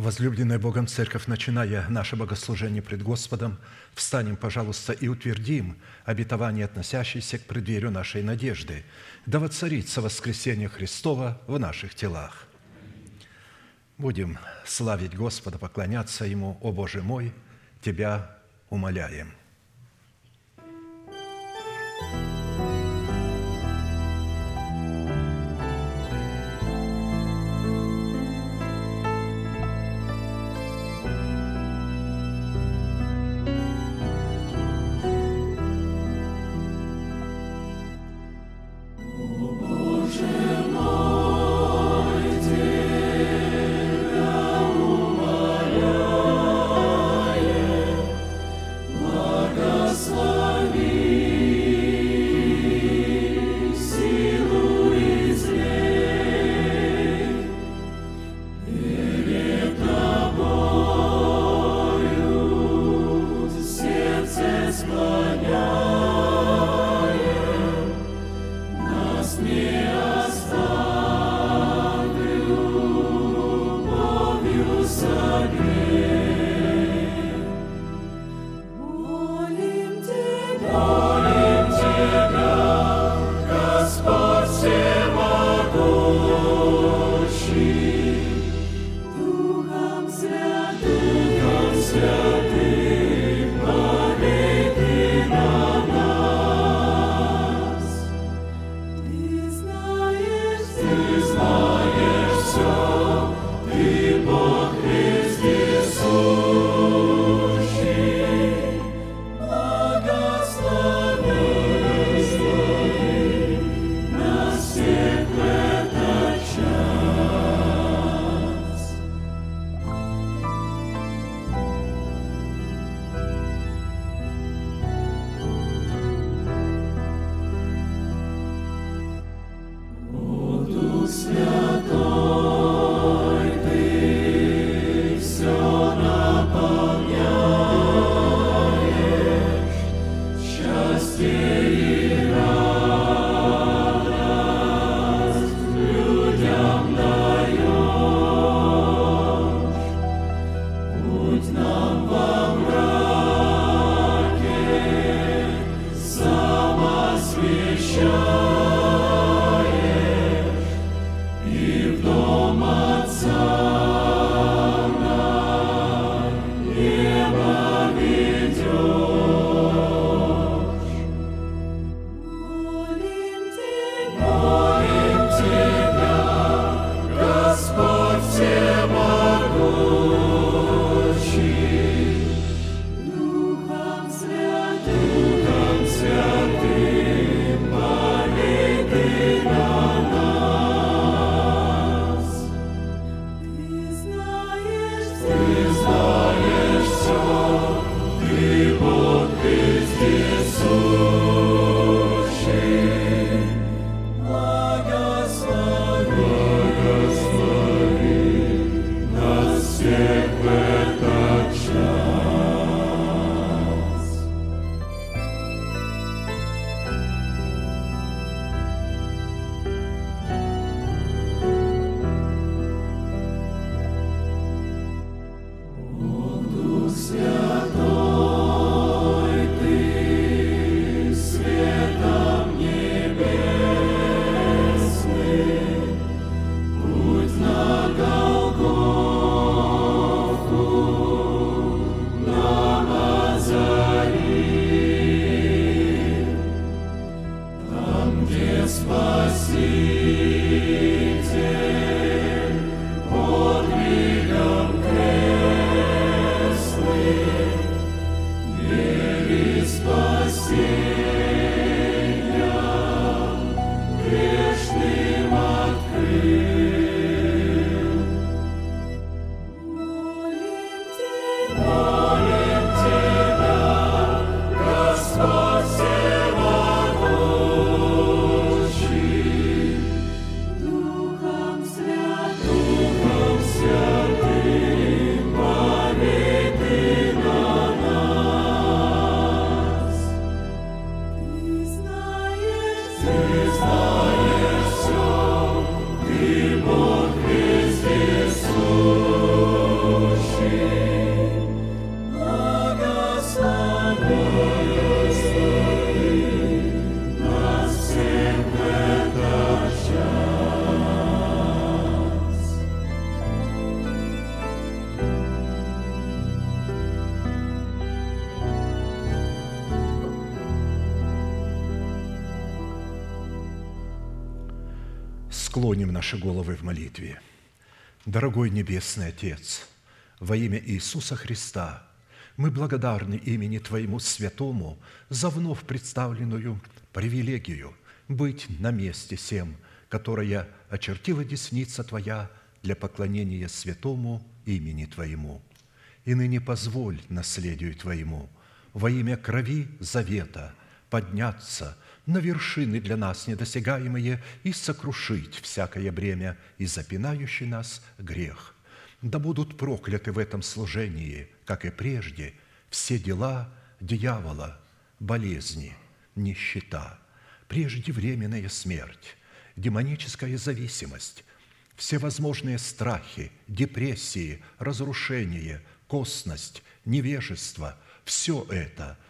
Возлюбленная Богом Церковь, начиная наше богослужение пред Господом, встанем, пожалуйста, и утвердим обетование, относящееся к преддверию нашей надежды, да воцарится воскресение Христова в наших телах. Будем славить Господа, поклоняться Ему, о Боже мой, Тебя умоляем. Наши головы в молитве. Дорогой Небесный Отец, во имя Иисуса Христа, мы благодарны имени Твоему Святому за вновь представленную привилегию быть на месте всем, которое очертила десница Твоя для поклонения святому имени Твоему. И ныне позволь наследию Твоему во имя крови завета подняться – на вершины для нас недосягаемые и сокрушить всякое бремя и запинающий нас грех. Да будут прокляты в этом служении, как и прежде, все дела дьявола, болезни, нищета, преждевременная смерть, демоническая зависимость, всевозможные страхи, депрессии, разрушение, косность, невежество – все это –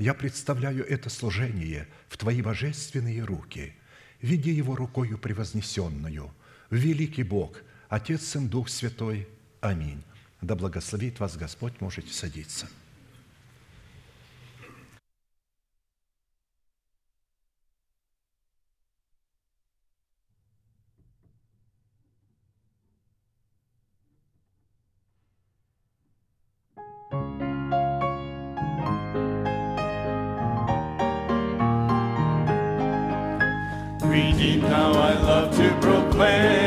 я представляю это служение в Твои божественные руки. Веди его рукою превознесенную. Великий Бог, Отец, Сын, Дух Святой. Аминь. Да благословит вас Господь, можете садиться. Redeemed, how I love to proclaim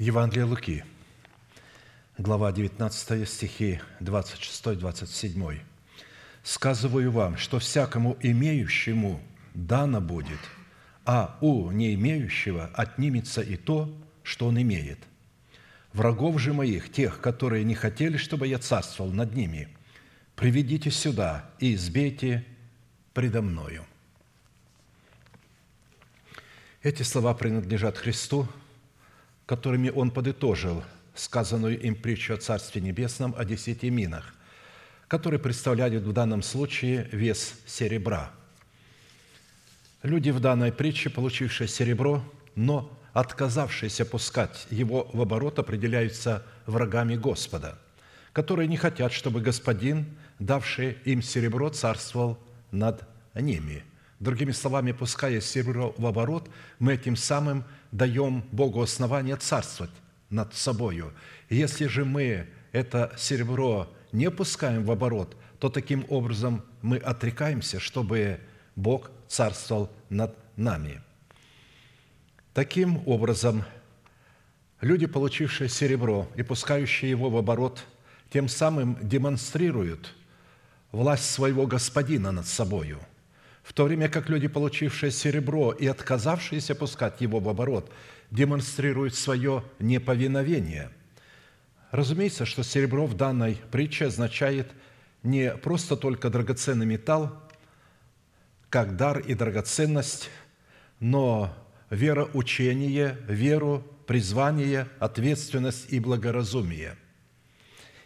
Евангелие Луки, глава 19, стихи 26-27. «Сказываю вам, что всякому имеющему дано будет, а у не имеющего отнимется и то, что он имеет. Врагов же моих, тех, которые не хотели, чтобы я царствовал над ними, приведите сюда и избейте предо мною». Эти слова принадлежат Христу – которыми он подытожил сказанную им притчу о Царстве Небесном о десяти минах, которые представляют в данном случае вес серебра. Люди в данной притче, получившие серебро, но отказавшиеся пускать его в оборот, определяются врагами Господа, которые не хотят, чтобы Господин, давший им серебро, царствовал над ними. Другими словами, пуская серебро в оборот, мы этим самым – даем Богу основание царствовать над собою. Если же мы это серебро не пускаем в оборот, то таким образом мы отрекаемся, чтобы Бог царствовал над нами. Таким образом, люди, получившие серебро и пускающие его в оборот, тем самым демонстрируют власть своего господина над собою. В то время как люди, получившие серебро и отказавшиеся пускать его в оборот, демонстрируют свое неповиновение. Разумеется, что серебро в данной притче означает не просто только драгоценный металл, как дар и драгоценность, но вероучение, веру, призвание, ответственность и благоразумие.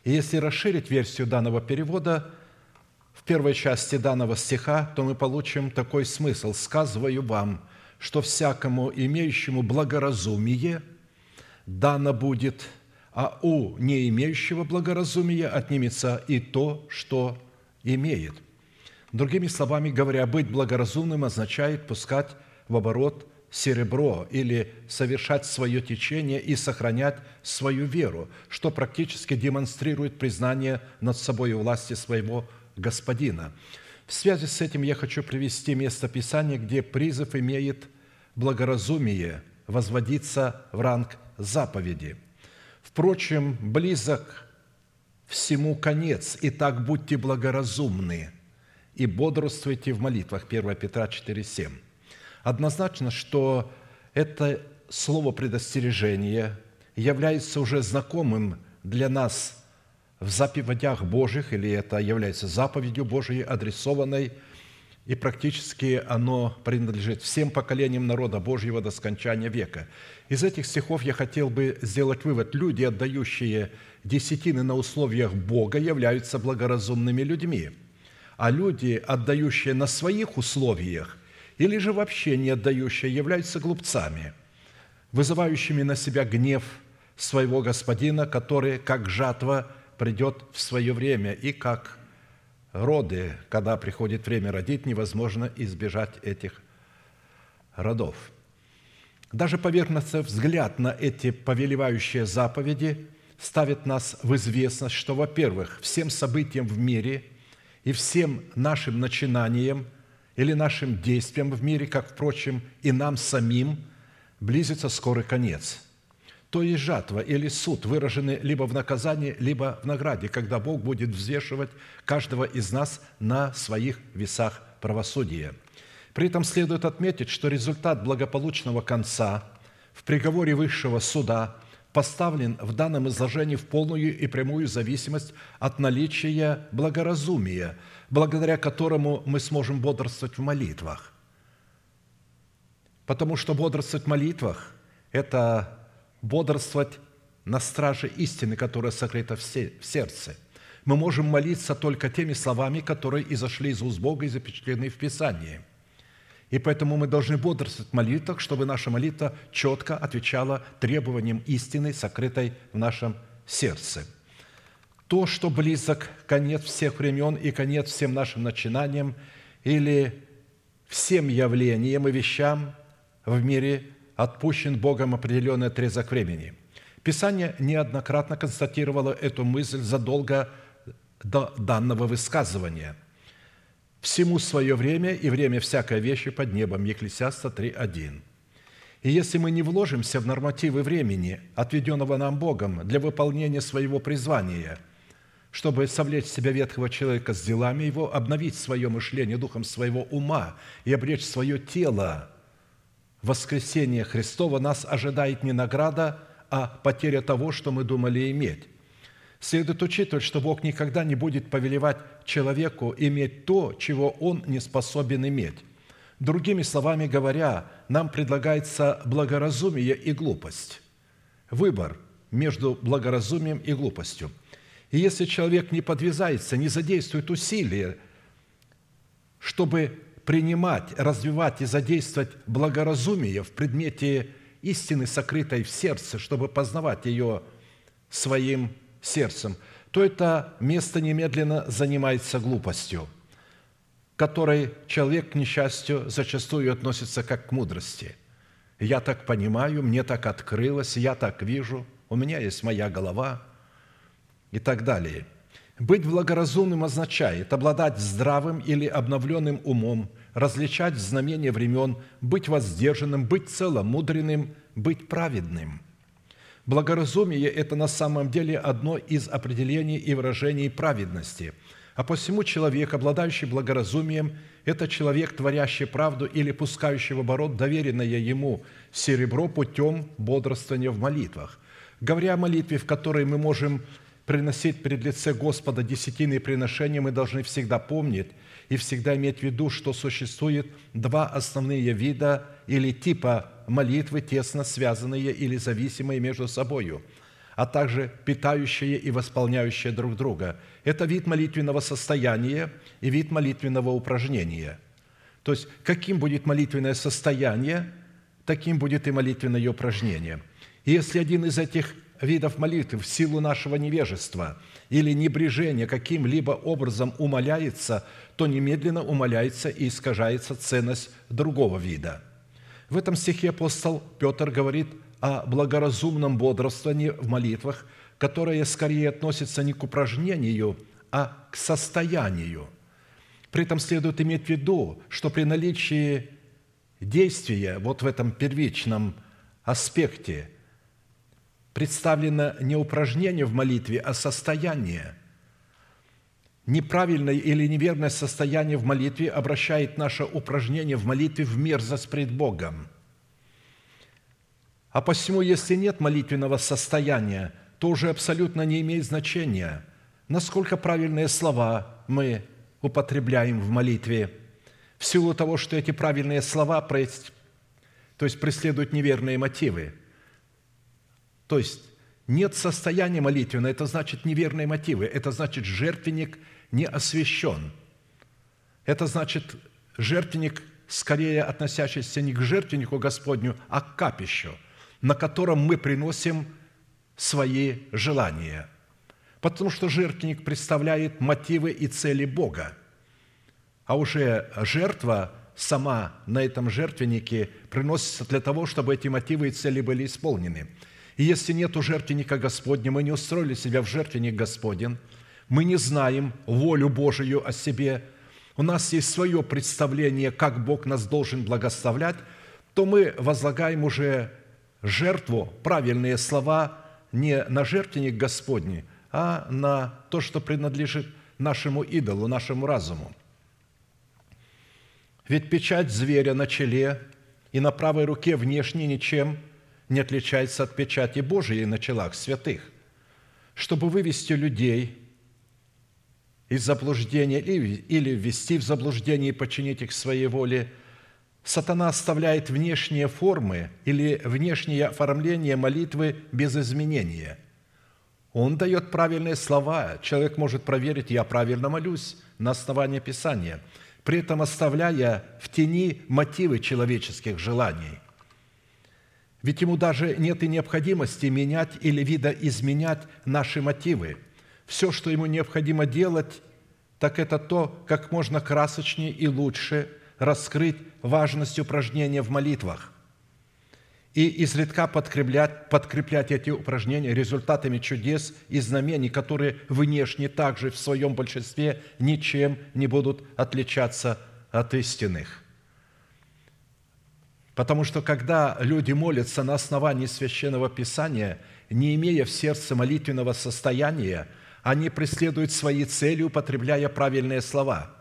И если расширить версию данного перевода – первой части данного стиха, то мы получим такой смысл. «Сказываю вам, что всякому имеющему благоразумие дано будет, а у не имеющего благоразумия отнимется и то, что имеет». Другими словами говоря, быть благоразумным означает пускать в оборот серебро или совершать свое течение и сохранять свою веру, что практически демонстрирует признание над собой власти своего Господина. В связи с этим я хочу привести место Писания, где призыв имеет благоразумие возводиться в ранг заповеди. Впрочем, близок всему конец, и так будьте благоразумны и бодрствуйте в молитвах. 1 Петра 4,7. Однозначно, что это слово предостережения является уже знакомым для нас в заповедях Божьих, или это является заповедью Божией, адресованной, и практически оно принадлежит всем поколениям народа Божьего до скончания века. Из этих стихов я хотел бы сделать вывод. Люди, отдающие десятины на условиях Бога, являются благоразумными людьми, а люди, отдающие на своих условиях или же вообще не отдающие, являются глупцами, вызывающими на себя гнев своего господина, который, как жатва, придет в свое время, и как роды, когда приходит время родить, невозможно избежать этих родов. Даже поверхностный взгляд на эти повелевающие заповеди ставит нас в известность, что, во-первых, всем событиям в мире и всем нашим начинаниям или нашим действиям в мире, как, впрочем, и нам самим, близится скорый конец – то есть жатва или суд выражены либо в наказании, либо в награде, когда Бог будет взвешивать каждого из нас на своих весах правосудия. При этом следует отметить, что результат благополучного конца в приговоре высшего суда поставлен в данном изложении в полную и прямую зависимость от наличия благоразумия, благодаря которому мы сможем бодрствовать в молитвах. Потому что бодрствовать в молитвах – это бодрствовать на страже истины, которая сокрыта в сердце. Мы можем молиться только теми словами, которые изошли из уст Бога и запечатлены в Писании. И поэтому мы должны бодрствовать в молитвах, чтобы наша молитва четко отвечала требованиям истины, сокрытой в нашем сердце. То, что близок конец всех времен и конец всем нашим начинаниям или всем явлениям и вещам в мире отпущен Богом определенный отрезок времени. Писание неоднократно констатировало эту мысль задолго до данного высказывания. «Всему свое время, и время всякой вещи под небом» Екклесиаста 3.1. И если мы не вложимся в нормативы времени, отведенного нам Богом для выполнения своего призвания, чтобы совлечь себя ветхого человека с делами его, обновить свое мышление духом своего ума и обречь свое тело воскресения Христова нас ожидает не награда, а потеря того, что мы думали иметь. Следует учитывать, что Бог никогда не будет повелевать человеку иметь то, чего он не способен иметь. Другими словами говоря, нам предлагается благоразумие и глупость. Выбор между благоразумием и глупостью. И если человек не подвязается, не задействует усилия, чтобы принимать, развивать и задействовать благоразумие в предмете истины, сокрытой в сердце, чтобы познавать ее своим сердцем, то это место немедленно занимается глупостью, которой человек, к несчастью, зачастую относится как к мудрости. «Я так понимаю, мне так открылось, я так вижу, у меня есть моя голова» и так далее – быть благоразумным означает обладать здравым или обновленным умом, различать знамения времен, быть воздержанным, быть целомудренным, быть праведным. Благоразумие – это на самом деле одно из определений и выражений праведности. А посему человек, обладающий благоразумием, это человек, творящий правду или пускающий в оборот доверенное ему серебро путем бодрствования в молитвах. Говоря о молитве, в которой мы можем приносить пред лице Господа десятины приношения, мы должны всегда помнить и всегда иметь в виду, что существует два основные вида или типа молитвы, тесно связанные или зависимые между собою, а также питающие и восполняющие друг друга. Это вид молитвенного состояния и вид молитвенного упражнения. То есть, каким будет молитвенное состояние, таким будет и молитвенное упражнение. И если один из этих видов молитвы в силу нашего невежества или небрежения каким-либо образом умаляется, то немедленно умаляется и искажается ценность другого вида. В этом стихе апостол Петр говорит о благоразумном бодрствовании в молитвах, которое скорее относится не к упражнению, а к состоянию. При этом следует иметь в виду, что при наличии действия вот в этом первичном аспекте – представлено не упражнение в молитве, а состояние. Неправильное или неверное состояние в молитве обращает наше упражнение в молитве в мерзость пред Богом. А посему, если нет молитвенного состояния, то уже абсолютно не имеет значения, насколько правильные слова мы употребляем в молитве, в силу того, что эти правильные слова, то есть преследуют неверные мотивы – то есть нет состояния молитвенного, это значит неверные мотивы, это значит жертвенник не освящен. Это значит жертвенник, скорее относящийся не к жертвеннику Господню, а к капищу, на котором мы приносим свои желания. Потому что жертвенник представляет мотивы и цели Бога. А уже жертва сама на этом жертвеннике приносится для того, чтобы эти мотивы и цели были исполнены – и если нет жертвенника Господня, мы не устроили себя в жертвенник Господен, мы не знаем волю Божию о себе, у нас есть свое представление, как Бог нас должен благословлять, то мы возлагаем уже жертву, правильные слова, не на жертвенник Господний, а на то, что принадлежит нашему идолу, нашему разуму. Ведь печать зверя на челе и на правой руке внешне ничем – не отличается от печати Божией на челах святых, чтобы вывести людей из заблуждения или ввести в заблуждение и подчинить их своей воле, сатана оставляет внешние формы или внешнее оформление молитвы без изменения. Он дает правильные слова. Человек может проверить, я правильно молюсь на основании Писания, при этом оставляя в тени мотивы человеческих желаний. Ведь ему даже нет и необходимости менять или видоизменять наши мотивы. Все, что ему необходимо делать, так это то, как можно красочнее и лучше раскрыть важность упражнения в молитвах и изредка подкреплять, подкреплять эти упражнения результатами чудес и знамений, которые внешне также в своем большинстве ничем не будут отличаться от истинных. Потому что когда люди молятся на основании Священного Писания, не имея в сердце молитвенного состояния, они преследуют свои цели, употребляя правильные слова.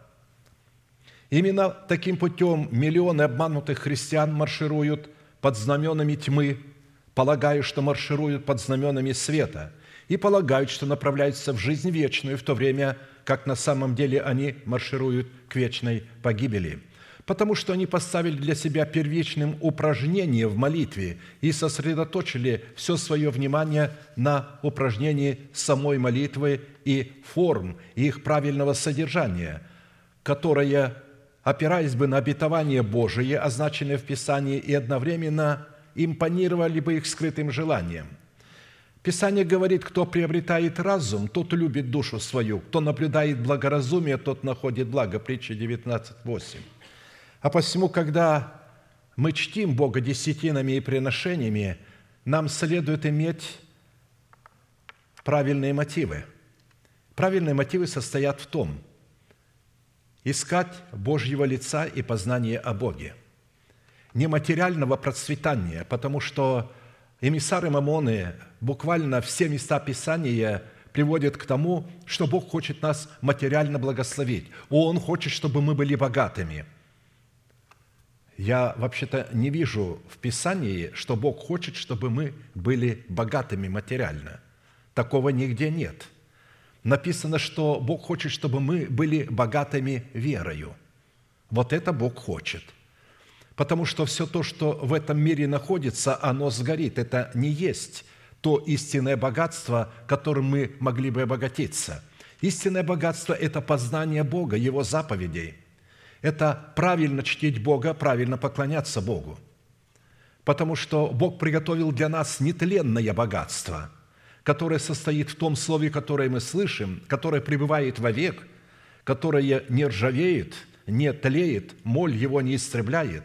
Именно таким путем миллионы обманутых христиан маршируют под знаменами тьмы, полагая, что маршируют под знаменами света, и полагают, что направляются в жизнь вечную, в то время как на самом деле они маршируют к вечной погибели – потому что они поставили для себя первичным упражнение в молитве и сосредоточили все свое внимание на упражнении самой молитвы и форм и их правильного содержания, которое, опираясь бы на обетование Божие, означенное в Писании, и одновременно импонировали бы их скрытым желанием – Писание говорит, кто приобретает разум, тот любит душу свою, кто наблюдает благоразумие, тот находит благо. Притча 19.8. А посему, когда мы чтим Бога десятинами и приношениями, нам следует иметь правильные мотивы. Правильные мотивы состоят в том, искать Божьего лица и познание о Боге. Нематериального процветания, потому что эмиссары Мамоны буквально все места Писания приводит к тому, что Бог хочет нас материально благословить. Он хочет, чтобы мы были богатыми. Я вообще-то не вижу в Писании, что Бог хочет, чтобы мы были богатыми материально. Такого нигде нет. Написано, что Бог хочет, чтобы мы были богатыми верою. Вот это Бог хочет. Потому что все то, что в этом мире находится, оно сгорит. Это не есть то истинное богатство, которым мы могли бы обогатиться. Истинное богатство – это познание Бога, Его заповедей. Это правильно чтить Бога, правильно поклоняться Богу. Потому что Бог приготовил для нас нетленное богатство, которое состоит в том слове, которое мы слышим, которое пребывает вовек, которое не ржавеет, не тлеет, моль его не истребляет.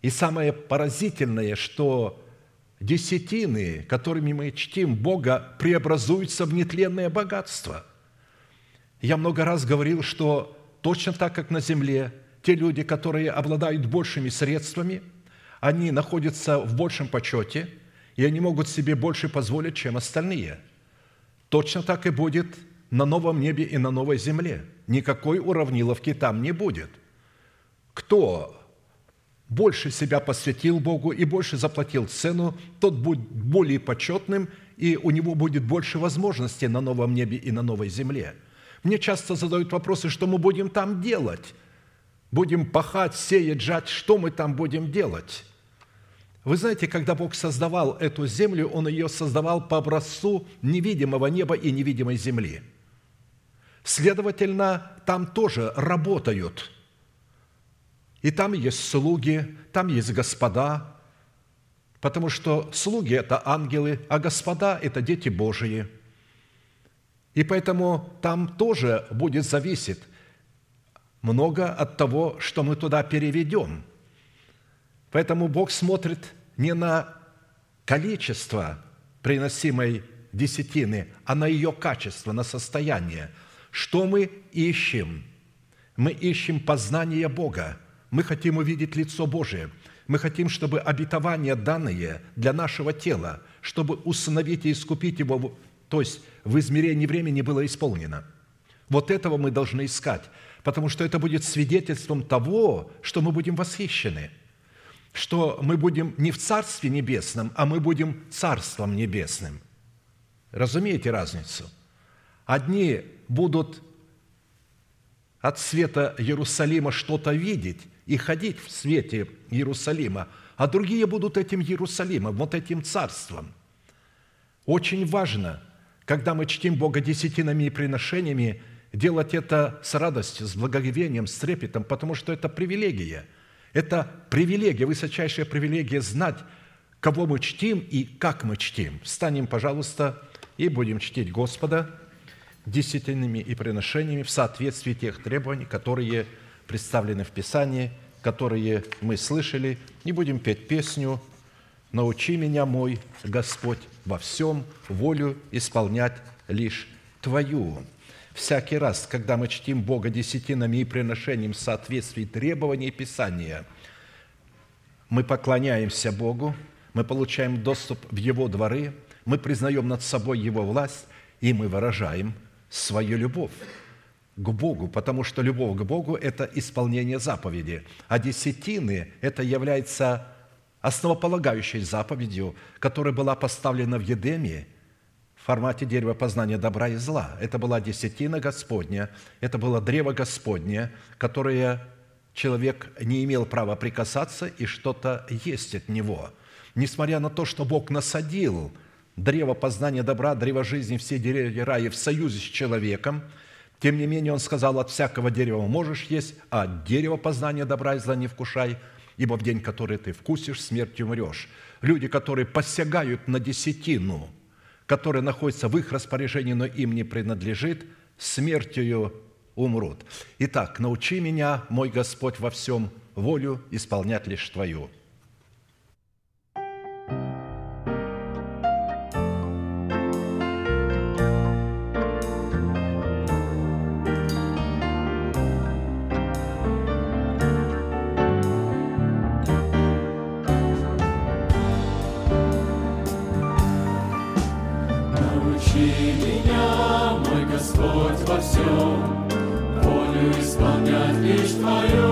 И самое поразительное, что десятины, которыми мы чтим Бога, преобразуются в нетленное богатство. Я много раз говорил, что точно так, как на земле, те люди, которые обладают большими средствами, они находятся в большем почете, и они могут себе больше позволить, чем остальные. Точно так и будет на новом небе и на новой земле. Никакой уравниловки там не будет. Кто больше себя посвятил Богу и больше заплатил цену, тот будет более почетным, и у него будет больше возможностей на новом небе и на новой земле. Мне часто задают вопросы, что мы будем там делать. Будем пахать, сеять, жать, что мы там будем делать? Вы знаете, когда Бог создавал эту землю, Он ее создавал по образцу невидимого неба и невидимой земли. Следовательно, там тоже работают – и там есть слуги, там есть господа, потому что слуги – это ангелы, а господа – это дети Божии. И поэтому там тоже будет зависеть много от того, что мы туда переведем. Поэтому Бог смотрит не на количество приносимой десятины, а на ее качество, на состояние. Что мы ищем? Мы ищем познание Бога – мы хотим увидеть лицо Божие. Мы хотим, чтобы обетование данное для нашего тела, чтобы установить и искупить его, то есть в измерении времени было исполнено. Вот этого мы должны искать, потому что это будет свидетельством того, что мы будем восхищены, что мы будем не в Царстве Небесном, а мы будем Царством Небесным. Разумеете разницу? Одни будут от света Иерусалима что-то видеть, и ходить в свете Иерусалима, а другие будут этим Иерусалимом, вот этим царством. Очень важно, когда мы чтим Бога десятинами и приношениями, делать это с радостью, с благоговением, с трепетом, потому что это привилегия. Это привилегия, высочайшая привилегия знать, кого мы чтим и как мы чтим. Встанем, пожалуйста, и будем чтить Господа десятинами и приношениями в соответствии тех требований, которые представлены в Писании, которые мы слышали, и будем петь песню «Научи меня, мой Господь, во всем волю исполнять лишь Твою». Всякий раз, когда мы чтим Бога десятинами и приношением в соответствии требований Писания, мы поклоняемся Богу, мы получаем доступ в Его дворы, мы признаем над собой Его власть, и мы выражаем свою любовь к Богу, потому что любовь к Богу – это исполнение заповеди, а десятины – это является основополагающей заповедью, которая была поставлена в Едеме в формате дерева познания добра и зла. Это была десятина Господня, это было древо Господне, которое человек не имел права прикасаться и что-то есть от него. Несмотря на то, что Бог насадил древо познания добра, древо жизни, все деревья рая в союзе с человеком – тем не менее, он сказал, от всякого дерева можешь есть, а от дерева познания добра и зла не вкушай, ибо в день, который ты вкусишь, смертью умрешь. Люди, которые посягают на десятину, которая находится в их распоряжении, но им не принадлежит, смертью умрут. Итак, научи меня, мой Господь, во всем волю исполнять лишь Твою. Господь, во всем, волю исполнять лишь Твою,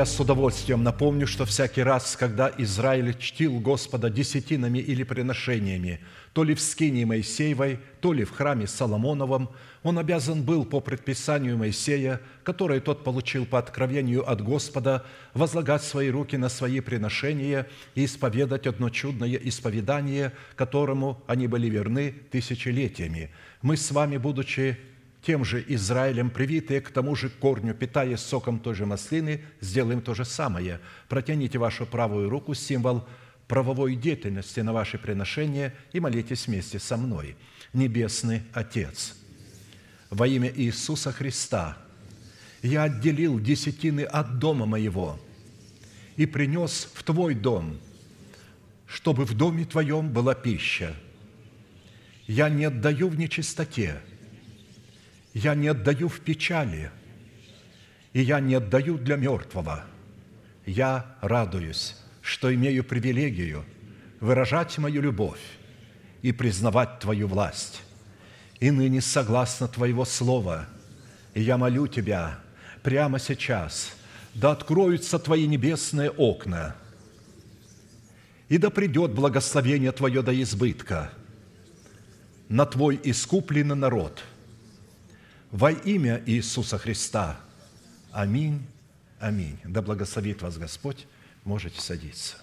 Я с удовольствием напомню, что всякий раз, когда Израиль чтил Господа десятинами или приношениями, то ли в скинии Моисеевой, то ли в храме Соломоновом, он обязан был по предписанию Моисея, которое тот получил по откровению от Господа, возлагать свои руки на свои приношения и исповедать одно чудное исповедание, которому они были верны тысячелетиями. Мы с вами, будучи тем же Израилем, привитые к тому же корню, питаясь соком той же маслины, сделаем то же самое. Протяните вашу правую руку, символ правовой деятельности на ваше приношение и молитесь вместе со мной. Небесный Отец, во имя Иисуса Христа я отделил десятины от дома моего и принес в Твой дом, чтобы в доме Твоем была пища. Я не отдаю в нечистоте, я не отдаю в печали, и я не отдаю для мертвого. Я радуюсь, что имею привилегию выражать мою любовь и признавать Твою власть. И ныне, согласно Твоего Слова, я молю Тебя прямо сейчас, да откроются Твои небесные окна, и да придет благословение Твое до избытка на Твой искупленный народ – во имя Иисуса Христа. Аминь. Аминь. Да благословит вас Господь. Можете садиться.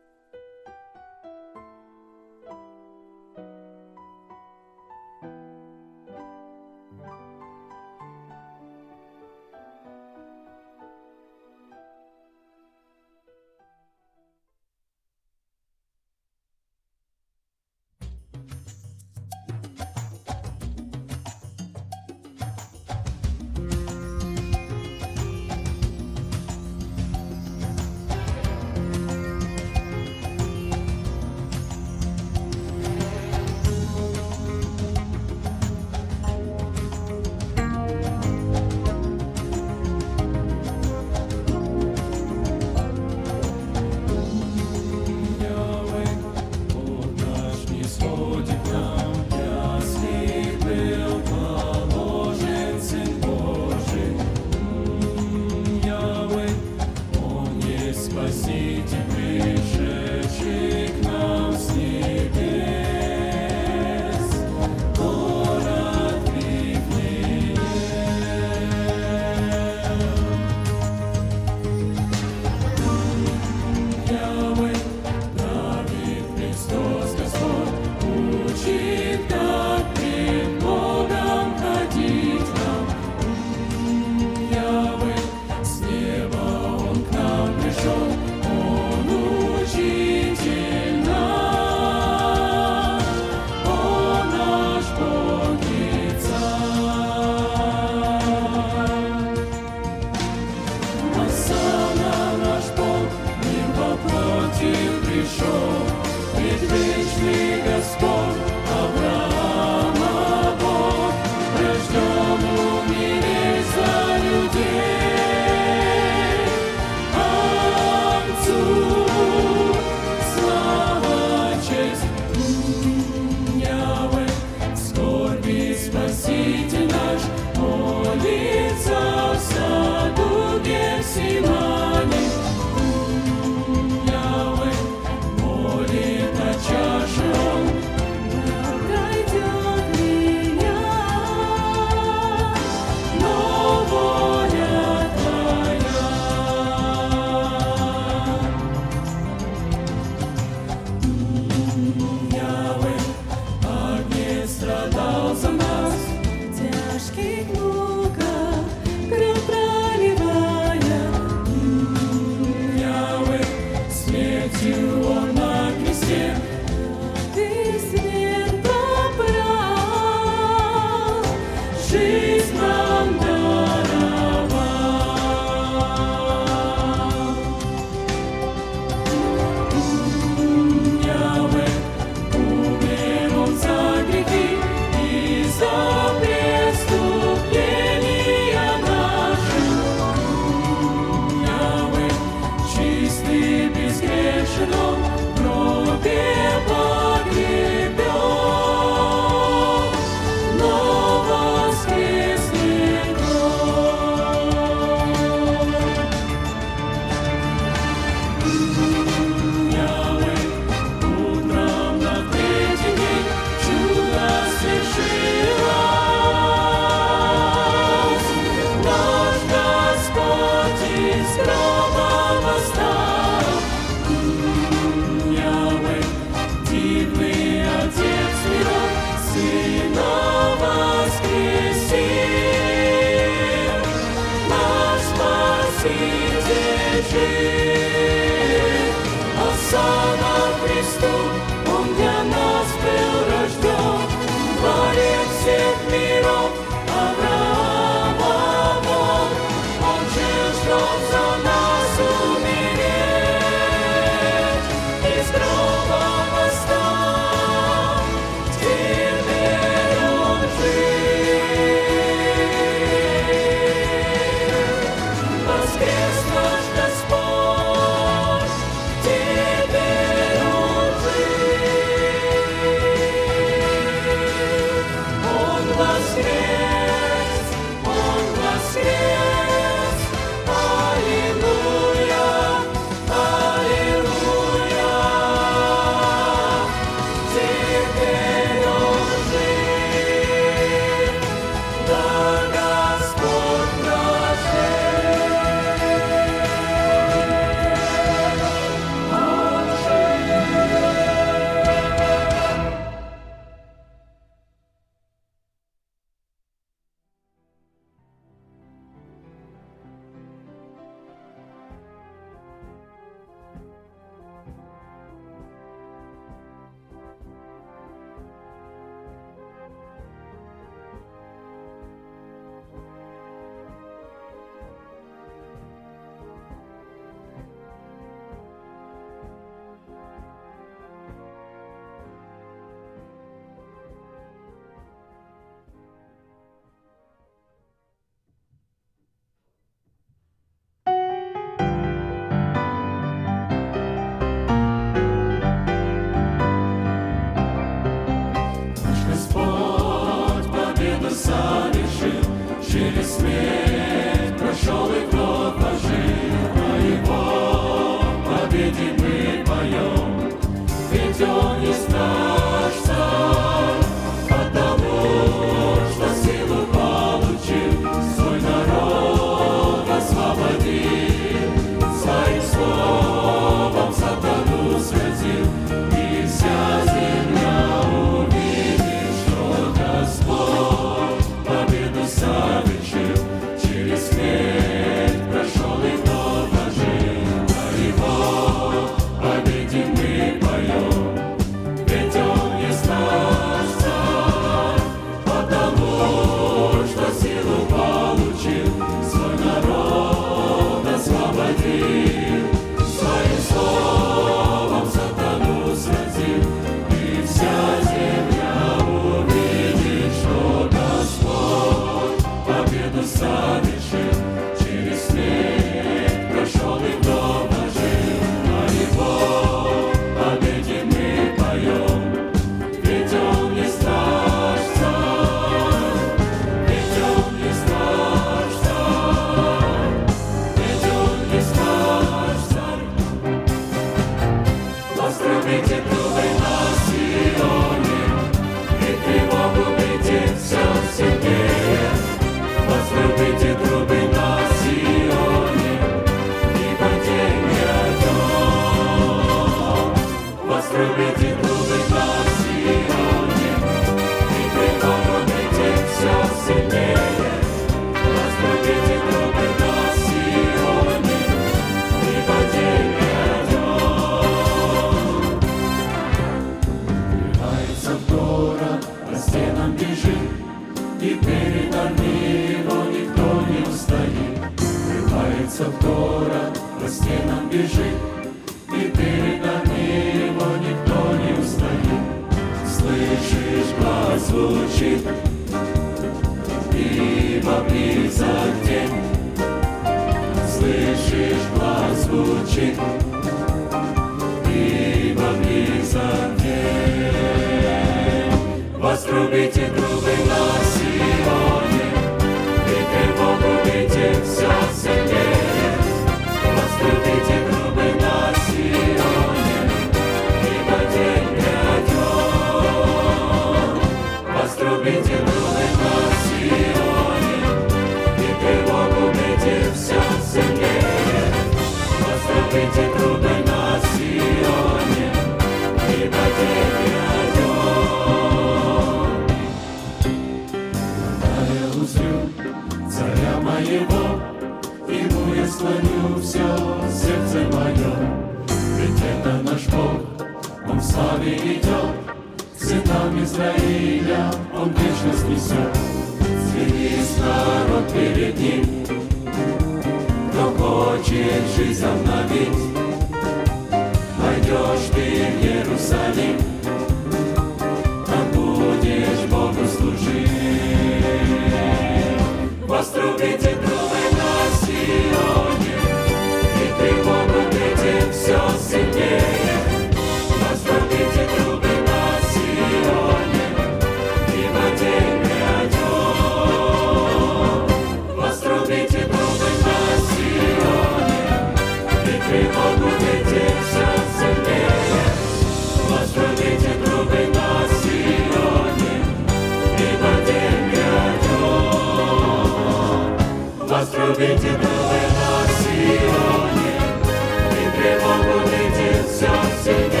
to the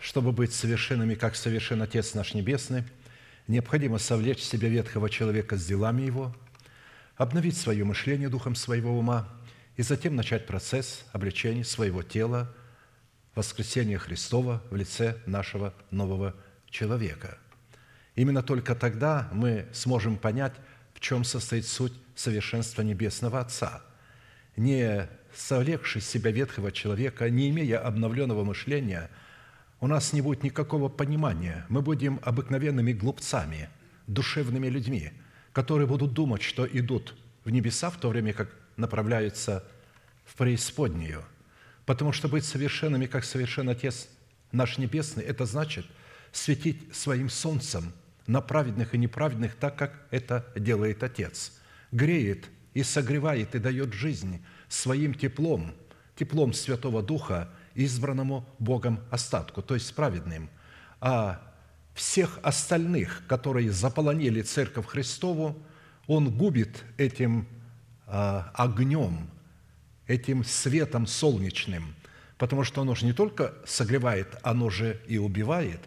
чтобы быть совершенными, как совершен Отец наш Небесный, необходимо совлечь в себя ветхого человека с делами его, обновить свое мышление духом своего ума и затем начать процесс обличения своего тела, воскресения Христова в лице нашего нового человека. Именно только тогда мы сможем понять, в чем состоит суть совершенства Небесного Отца. Не совлекши себя ветхого человека, не имея обновленного мышления – у нас не будет никакого понимания. Мы будем обыкновенными глупцами, душевными людьми, которые будут думать, что идут в небеса, в то время как направляются в преисподнюю. Потому что быть совершенными, как совершен Отец наш Небесный, это значит светить своим солнцем на праведных и неправедных так, как это делает Отец. Греет и согревает и дает жизнь своим теплом, теплом Святого Духа избранному Богом остатку, то есть праведным. А всех остальных, которые заполонили Церковь Христову, Он губит этим а, огнем, этим светом солнечным, потому что оно же не только согревает, оно же и убивает.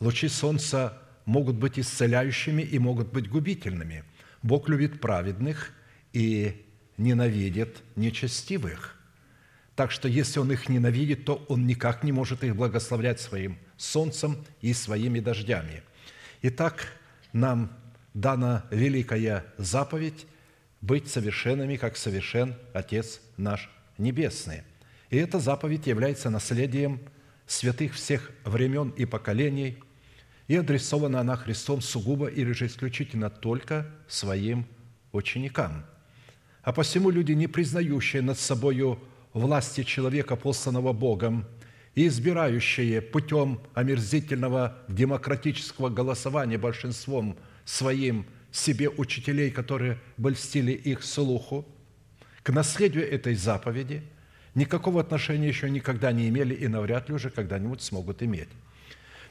Лучи солнца могут быть исцеляющими и могут быть губительными. Бог любит праведных и ненавидит нечестивых. Так что если Он их ненавидит, то Он никак не может их благословлять своим солнцем и своими дождями. Итак, нам дана великая заповедь быть совершенными, как совершен Отец наш Небесный. И эта заповедь является наследием святых всех времен и поколений, и адресована она Христом сугубо или же исключительно только своим ученикам. А посему люди, не признающие над собою власти человека, посланного Богом, и избирающие путем омерзительного демократического голосования большинством своим себе учителей, которые больстили их слуху, к наследию этой заповеди никакого отношения еще никогда не имели и навряд ли уже когда-нибудь смогут иметь.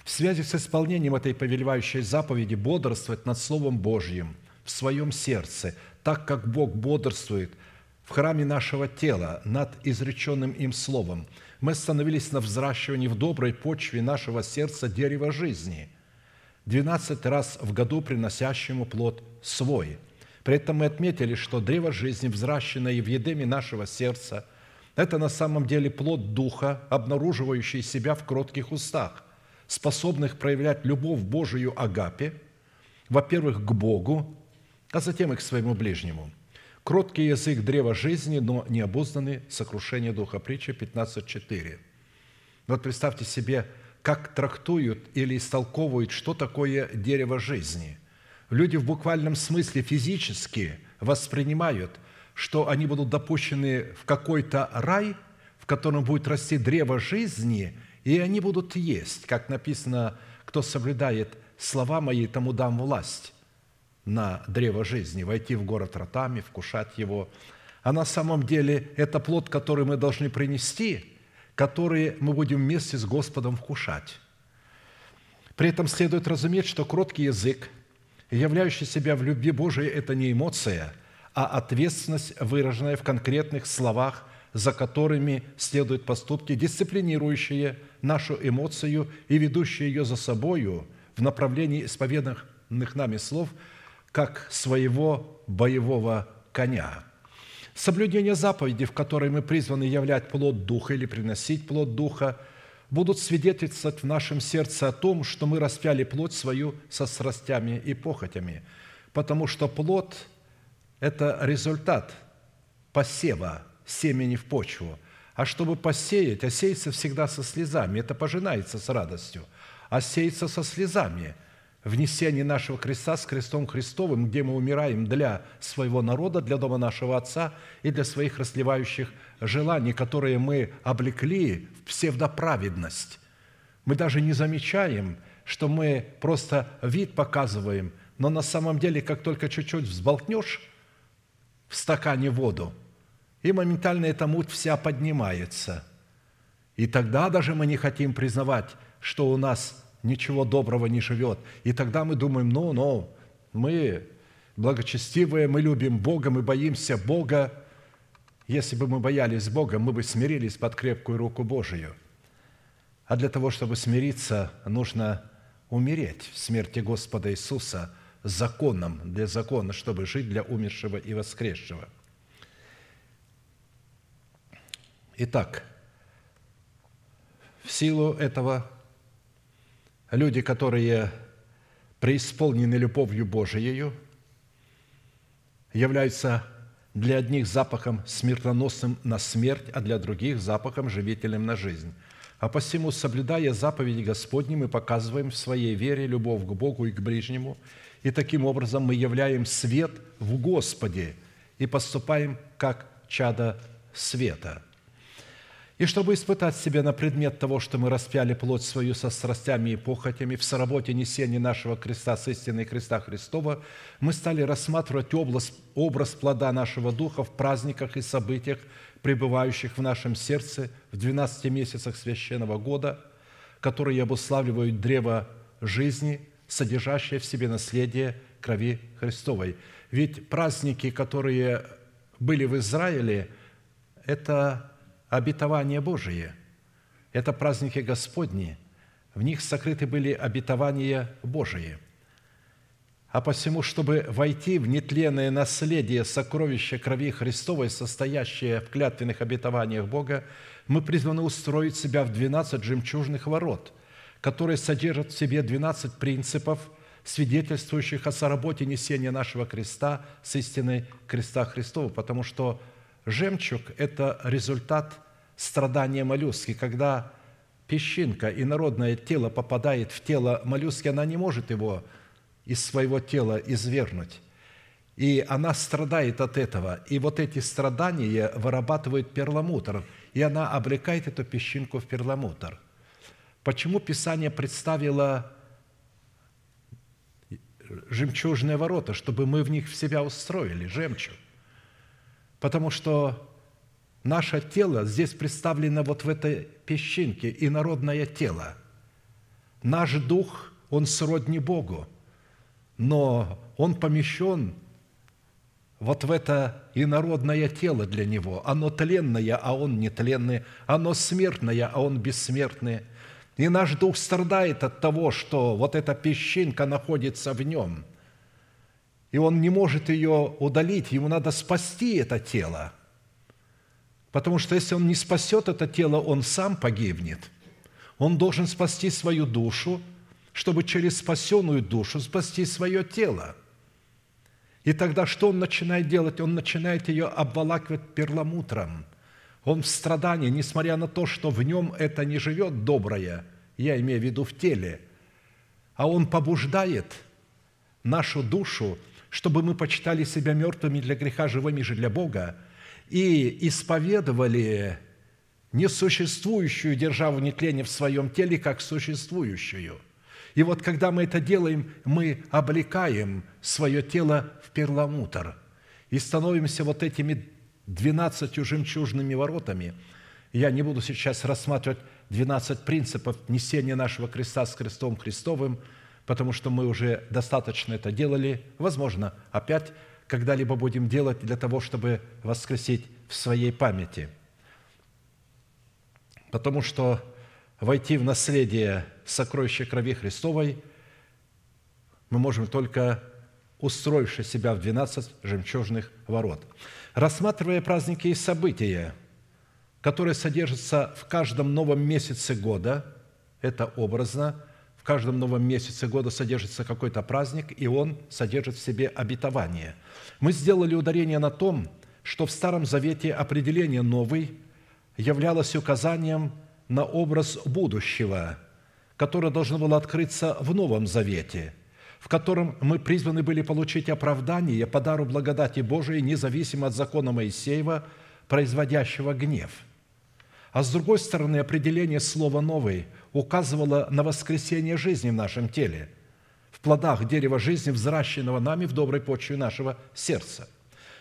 В связи с исполнением этой повелевающей заповеди бодрствовать над Словом Божьим в своем сердце, так как Бог бодрствует в храме нашего тела над изреченным им Словом. Мы остановились на взращивании в доброй почве нашего сердца дерева жизни, 12 раз в году приносящему плод свой. При этом мы отметили, что древо жизни, взращенное в едеме нашего сердца, это на самом деле плод Духа, обнаруживающий себя в кротких устах, способных проявлять любовь Божию Агапе, во-первых, к Богу, а затем и к своему ближнему. Кроткий язык древа жизни, но необузданный сокрушение духа. Притча 15.4. Вот представьте себе, как трактуют или истолковывают, что такое дерево жизни. Люди в буквальном смысле физически воспринимают, что они будут допущены в какой-то рай, в котором будет расти древо жизни, и они будут есть, как написано, кто соблюдает слова мои, тому дам власть на древо жизни, войти в город ротами, вкушать его. А на самом деле это плод, который мы должны принести, который мы будем вместе с Господом вкушать. При этом следует разуметь, что кроткий язык, являющий себя в любви Божией, это не эмоция, а ответственность, выраженная в конкретных словах, за которыми следуют поступки, дисциплинирующие нашу эмоцию и ведущие ее за собою в направлении исповеданных нами слов, как своего боевого коня. Соблюдение заповеди, в которой мы призваны являть плод Духа или приносить плод Духа, будут свидетельствовать в нашем сердце о том, что мы распяли плоть свою со страстями и похотями, потому что плод – это результат посева семени в почву – а чтобы посеять, а сеется всегда со слезами, это пожинается с радостью, а сеется со слезами – внесение нашего креста с крестом Христовым, где мы умираем для своего народа, для дома нашего Отца и для своих расливающих желаний, которые мы облекли в псевдоправедность. Мы даже не замечаем, что мы просто вид показываем, но на самом деле, как только чуть-чуть взболтнешь в стакане воду – и моментально эта муть вся поднимается. И тогда даже мы не хотим признавать, что у нас ничего доброго не живет. И тогда мы думаем, ну, ну, мы благочестивые, мы любим Бога, мы боимся Бога. Если бы мы боялись Бога, мы бы смирились под крепкую руку Божию. А для того, чтобы смириться, нужно умереть в смерти Господа Иисуса законом для закона, чтобы жить для умершего и воскресшего – Итак, В силу этого люди, которые преисполнены любовью Божией, являются для одних запахом смертоносным на смерть, а для других запахом живительным на жизнь. А посему, соблюдая заповеди Господни, мы показываем в своей вере любовь к Богу и к ближнему, и таким образом мы являем свет в Господе и поступаем как чада света – и чтобы испытать себя на предмет того, что мы распяли плоть свою со страстями и похотями в соработе несения нашего креста с истиной креста Христова, мы стали рассматривать область, образ плода нашего духа в праздниках и событиях, пребывающих в нашем сердце в 12 месяцах священного года, которые обуславливают древо жизни, содержащее в себе наследие крови Христовой. Ведь праздники, которые были в Израиле, это обетование Божие. Это праздники Господни. В них сокрыты были обетования Божие. А посему, чтобы войти в нетленное наследие сокровища крови Христовой, состоящее в клятвенных обетованиях Бога, мы призваны устроить себя в 12 жемчужных ворот, которые содержат в себе 12 принципов, свидетельствующих о соработе несения нашего креста с истиной креста Христова, потому что жемчуг – это результат страдания моллюски. Когда песчинка, инородное тело попадает в тело моллюски, она не может его из своего тела извернуть. И она страдает от этого. И вот эти страдания вырабатывают перламутр, и она облекает эту песчинку в перламутр. Почему Писание представило жемчужные ворота, чтобы мы в них в себя устроили, жемчуг? Потому что Наше тело здесь представлено вот в этой песчинке, инородное тело. Наш дух, он сродни Богу, но он помещен вот в это инородное тело для него. Оно тленное, а он не тленный. Оно смертное, а он бессмертный. И наш дух страдает от того, что вот эта песчинка находится в нем. И он не может ее удалить, ему надо спасти это тело – Потому что если он не спасет это тело, он сам погибнет. Он должен спасти свою душу, чтобы через спасенную душу спасти свое тело. И тогда что он начинает делать? Он начинает ее обволакивать перламутром. Он в страдании, несмотря на то, что в нем это не живет доброе, я имею в виду в теле, а он побуждает нашу душу, чтобы мы почитали себя мертвыми для греха, живыми же для Бога, и исповедовали несуществующую державу нетления в своем теле как существующую. И вот когда мы это делаем, мы облекаем свое тело в перламутр и становимся вот этими двенадцатью жемчужными воротами. Я не буду сейчас рассматривать 12 принципов несения нашего креста с крестом Христовым, потому что мы уже достаточно это делали. Возможно, опять когда-либо будем делать для того, чтобы воскресить в своей памяти. Потому что войти в наследие сокровища крови Христовой мы можем только устроивши себя в 12 жемчужных ворот. Рассматривая праздники и события, которые содержатся в каждом новом месяце года, это образно – каждом новом месяце года содержится какой-то праздник, и он содержит в себе обетование. Мы сделали ударение на том, что в Старом Завете определение «новый» являлось указанием на образ будущего, которое должно было открыться в Новом Завете, в котором мы призваны были получить оправдание по дару благодати Божией, независимо от закона Моисеева, производящего гнев – а с другой стороны, определение слова «новый» указывало на воскресение жизни в нашем теле, в плодах дерева жизни, взращенного нами в доброй почве нашего сердца.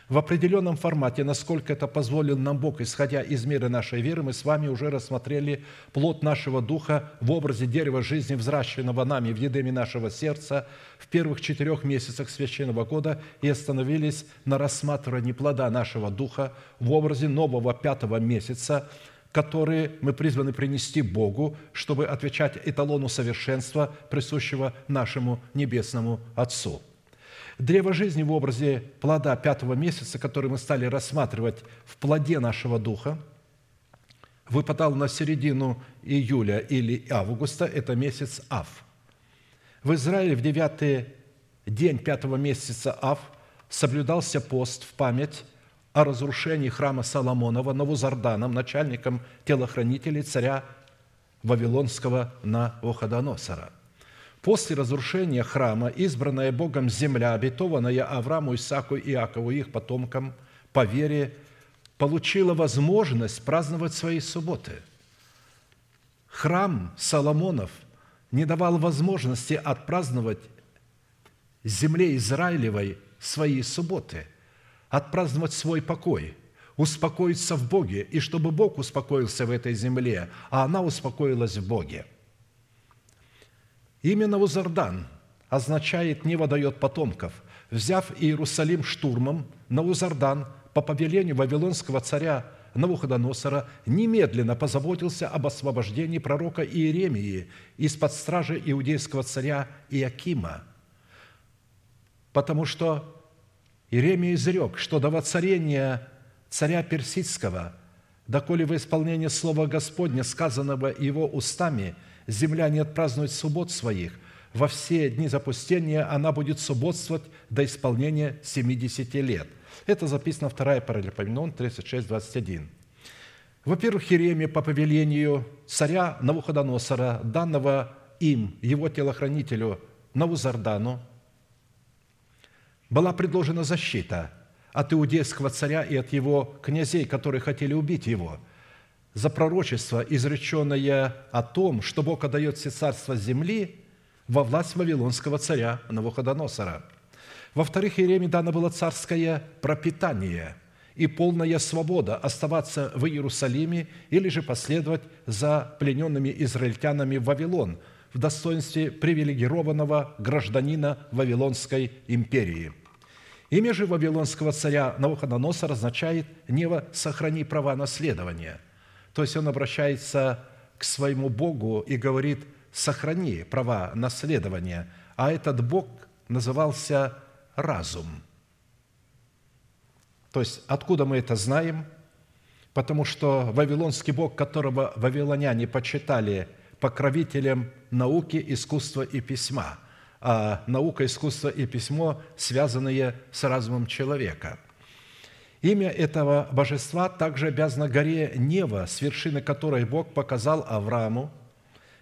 В определенном формате, насколько это позволил нам Бог, исходя из меры нашей веры, мы с вами уже рассмотрели плод нашего духа в образе дерева жизни, взращенного нами в едеме нашего сердца в первых четырех месяцах священного года и остановились на рассматривании плода нашего духа в образе нового пятого месяца – которые мы призваны принести Богу, чтобы отвечать эталону совершенства, присущего нашему Небесному Отцу. Древо жизни в образе плода пятого месяца, который мы стали рассматривать в плоде нашего духа, выпадал на середину июля или августа, это месяц Ав. В Израиле в девятый день пятого месяца Ав соблюдался пост в память о разрушении храма Соломонова Навузарданом, начальником телохранителей царя Вавилонского Навуходоносора. После разрушения храма избранная Богом земля, обетованная Аврааму, Исааку и Иакову и их потомкам по вере, получила возможность праздновать свои субботы. Храм Соломонов не давал возможности отпраздновать земле Израилевой свои субботы, отпраздновать свой покой, успокоиться в Боге, и чтобы Бог успокоился в этой земле, а она успокоилась в Боге. Именно Узардан означает «не дает потомков». Взяв Иерусалим штурмом, Наузардан по повелению вавилонского царя Навуходоносора немедленно позаботился об освобождении пророка Иеремии из-под стражи иудейского царя Иакима, потому что Иеремия изрек, что до воцарения царя Персидского, доколе в исполнение слова Господня, сказанного его устами, земля не отпразднует суббот своих, во все дни запустения она будет субботствовать до исполнения 70 лет – это записано 2 Паралипоменон 36, 21. Во-первых, Херемия по повелению царя Навуходоносора, данного им, его телохранителю Навузардану, была предложена защита от иудейского царя и от его князей, которые хотели убить его, за пророчество, изреченное о том, что Бог отдает все царства земли во власть вавилонского царя Навуходоносора – во-вторых, Иеремии дано было царское пропитание и полная свобода оставаться в Иерусалиме или же последовать за плененными израильтянами в Вавилон в достоинстве привилегированного гражданина Вавилонской империи. Имя же вавилонского царя Навуходоносора означает «Нево, сохрани права наследования». То есть он обращается к своему Богу и говорит «сохрани права наследования». А этот Бог назывался разум. То есть, откуда мы это знаем? Потому что вавилонский бог, которого вавилоняне почитали покровителем науки, искусства и письма, наука, искусство и письмо связанные с разумом человека. Имя этого божества также обязано горе Нева, с вершины которой Бог показал Аврааму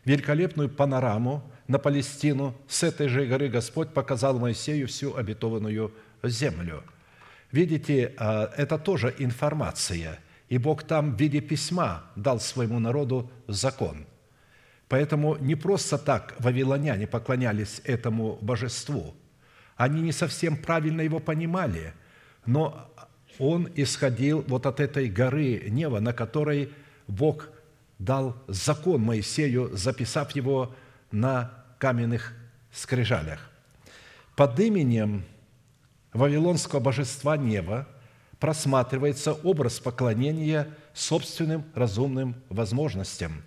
великолепную панораму на Палестину, с этой же горы Господь показал Моисею всю обетованную землю. Видите, а, это тоже информация, и Бог там в виде письма дал своему народу закон. Поэтому не просто так вавилоняне поклонялись этому божеству. Они не совсем правильно его понимали, но он исходил вот от этой горы Нева, на которой Бог дал закон Моисею, записав его на каменных скрижалях. Под именем Вавилонского божества Нева просматривается образ поклонения собственным разумным возможностям,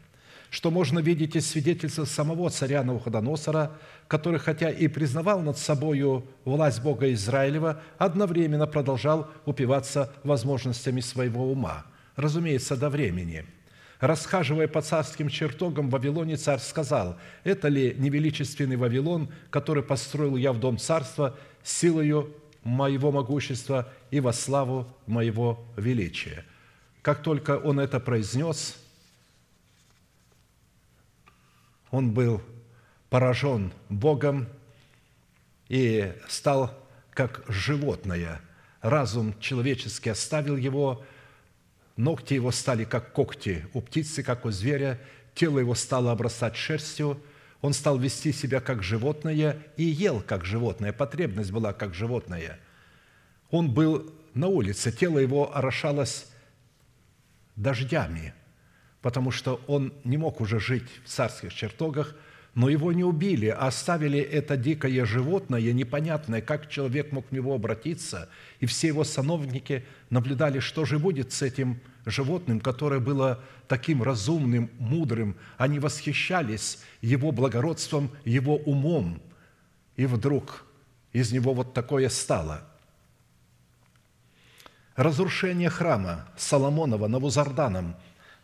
что можно видеть из свидетельства самого царя Навуходоносора, который, хотя и признавал над собою власть Бога Израилева, одновременно продолжал упиваться возможностями своего ума, разумеется, до времени – Расхаживая по царским чертогам в Вавилоне, царь сказал, «Это ли невеличественный Вавилон, который построил я в дом царства силою моего могущества и во славу моего величия?» Как только он это произнес, он был поражен Богом и стал как животное. Разум человеческий оставил его – Ногти его стали, как когти у птицы, как у зверя, тело его стало обрастать шерстью, он стал вести себя как животное и ел как животное, потребность была как животное. Он был на улице, тело его орошалось дождями, потому что он не мог уже жить в царских чертогах, но его не убили, а оставили это дикое животное, непонятное, как человек мог к него обратиться, и все его сановники наблюдали, что же будет с этим животным, которое было таким разумным, мудрым. Они восхищались его благородством, его умом, и вдруг из него вот такое стало. Разрушение храма Соломонова Навузарданом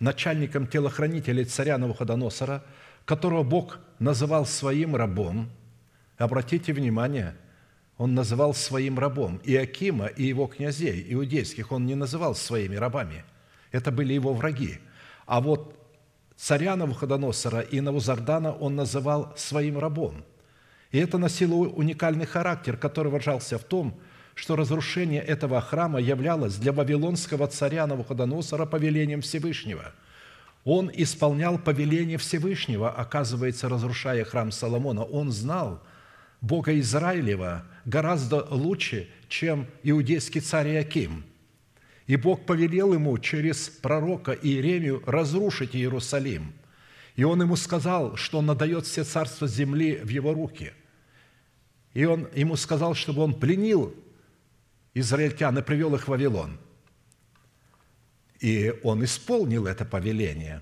начальником телохранителей царя Навуходоносора, которого Бог называл своим рабом. Обратите внимание, он называл своим рабом. И Акима, и его князей иудейских он не называл своими рабами. Это были его враги. А вот царя Навуходоносора и Навузардана он называл своим рабом. И это носило уникальный характер, который выражался в том, что разрушение этого храма являлось для вавилонского царя Навуходоносора повелением Всевышнего. Он исполнял повеление Всевышнего, оказывается, разрушая храм Соломона. Он знал Бога Израилева гораздо лучше, чем иудейский царь Иаким. И Бог повелел ему через пророка Иеремию разрушить Иерусалим. И он ему сказал, что он надает все царства земли в его руки. И он ему сказал, чтобы он пленил израильтян и привел их в Вавилон. И он исполнил это повеление.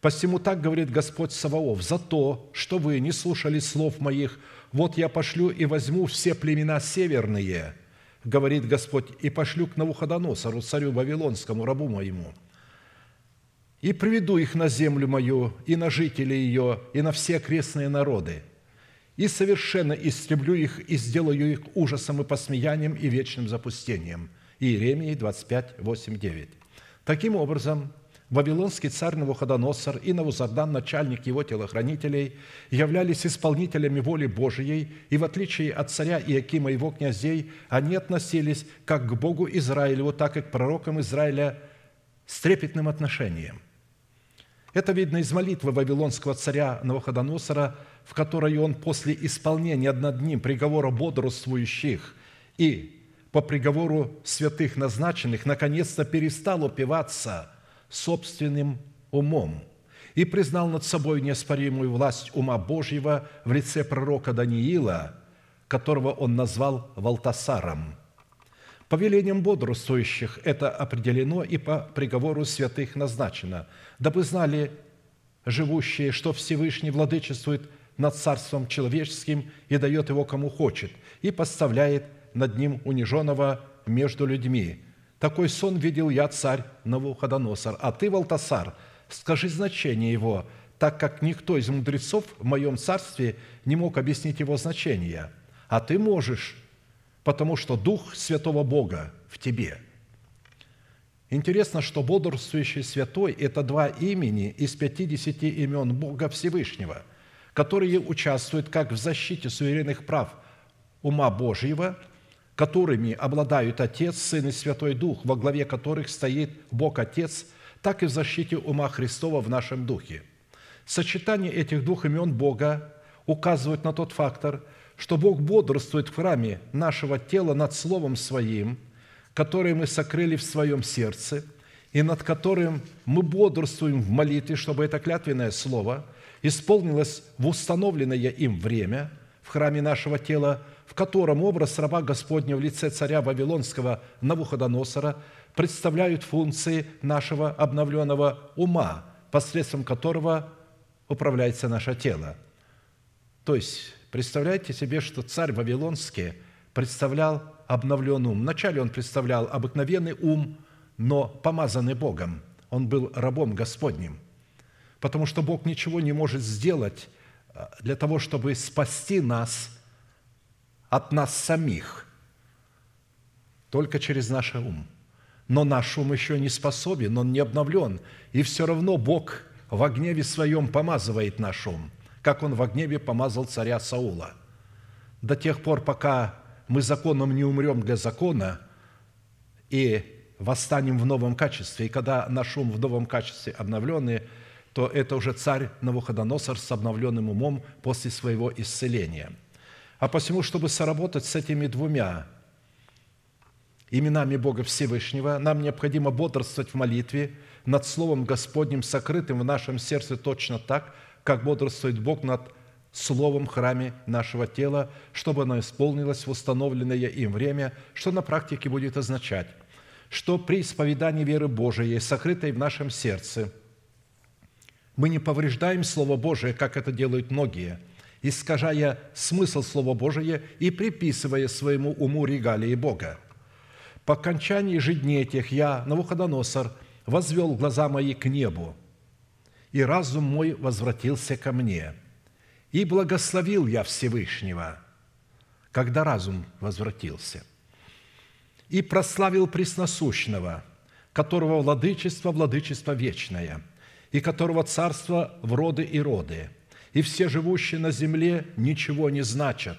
Посему так говорит Господь Саваоф, за то, что вы не слушали слов моих, вот я пошлю и возьму все племена северные, говорит Господь, и пошлю к Навуходоносору, царю Вавилонскому, рабу моему, и приведу их на землю мою, и на жителей ее, и на все окрестные народы, и совершенно истреблю их и сделаю их ужасом и посмеянием и вечным запустением». Иеремии 25, 8, 9. Таким образом, Вавилонский царь Навуходоносор и Навузардан, начальник его телохранителей, являлись исполнителями воли Божией, и в отличие от царя Иакима и его князей, они относились как к Богу Израилеву, так и к пророкам Израиля с трепетным отношением. Это видно из молитвы вавилонского царя Навуходоносора – в которой он после исполнения над ним приговора бодрствующих и по приговору святых назначенных наконец-то перестал упиваться собственным умом и признал над собой неоспоримую власть ума Божьего в лице пророка Даниила, которого он назвал Валтасаром. Повелением бодрствующих это определено и по приговору святых назначено, дабы знали живущие, что Всевышний владычествует над царством человеческим и дает его кому хочет, и поставляет над ним униженного между людьми. Такой сон видел я, царь Навуходоносор, а ты, Валтасар, скажи значение его, так как никто из мудрецов в моем царстве не мог объяснить его значение, а ты можешь, потому что Дух Святого Бога в тебе». Интересно, что бодрствующий святой – это два имени из пятидесяти имен Бога Всевышнего – которые участвуют как в защите суверенных прав ума Божьего, которыми обладают Отец, Сын и Святой Дух, во главе которых стоит Бог Отец, так и в защите ума Христова в нашем духе. Сочетание этих двух имен Бога указывает на тот фактор, что Бог бодрствует в храме нашего тела над Словом Своим, которое мы сокрыли в своем сердце, и над которым мы бодрствуем в молитве, чтобы это клятвенное Слово – исполнилось в установленное им время в храме нашего тела, в котором образ раба Господня в лице царя Вавилонского Навуходоносора представляют функции нашего обновленного ума, посредством которого управляется наше тело. То есть, представляете себе, что царь Вавилонский представлял обновленный ум. Вначале он представлял обыкновенный ум, но помазанный Богом. Он был рабом Господним – потому что Бог ничего не может сделать э, для того, чтобы спасти нас от нас самих, только через наш ум. Но наш ум еще не способен, он не обновлен, и все равно Бог в гневе своем помазывает наш ум, как он в гневе помазал царя Саула. До тех пор, пока мы законом не умрем для закона и восстанем в новом качестве, и когда наш ум в новом качестве обновленный – то это уже царь Навуходоносор с обновленным умом после своего исцеления. А посему, чтобы соработать с этими двумя именами Бога Всевышнего, нам необходимо бодрствовать в молитве над Словом Господним, сокрытым в нашем сердце точно так, как бодрствует Бог над Словом храме нашего тела, чтобы оно исполнилось в установленное им время, что на практике будет означать, что при исповедании веры Божией, сокрытой в нашем сердце – мы не повреждаем Слово Божие, как это делают многие, искажая смысл Слова Божия и приписывая своему уму регалии Бога. По окончании же дней этих я, Навуходоносор, возвел глаза мои к небу, и разум мой возвратился ко мне. И благословил я Всевышнего, когда разум возвратился. И прославил Пресносущного, которого владычество – владычество вечное, и которого царство в роды и роды, и все живущие на земле ничего не значат.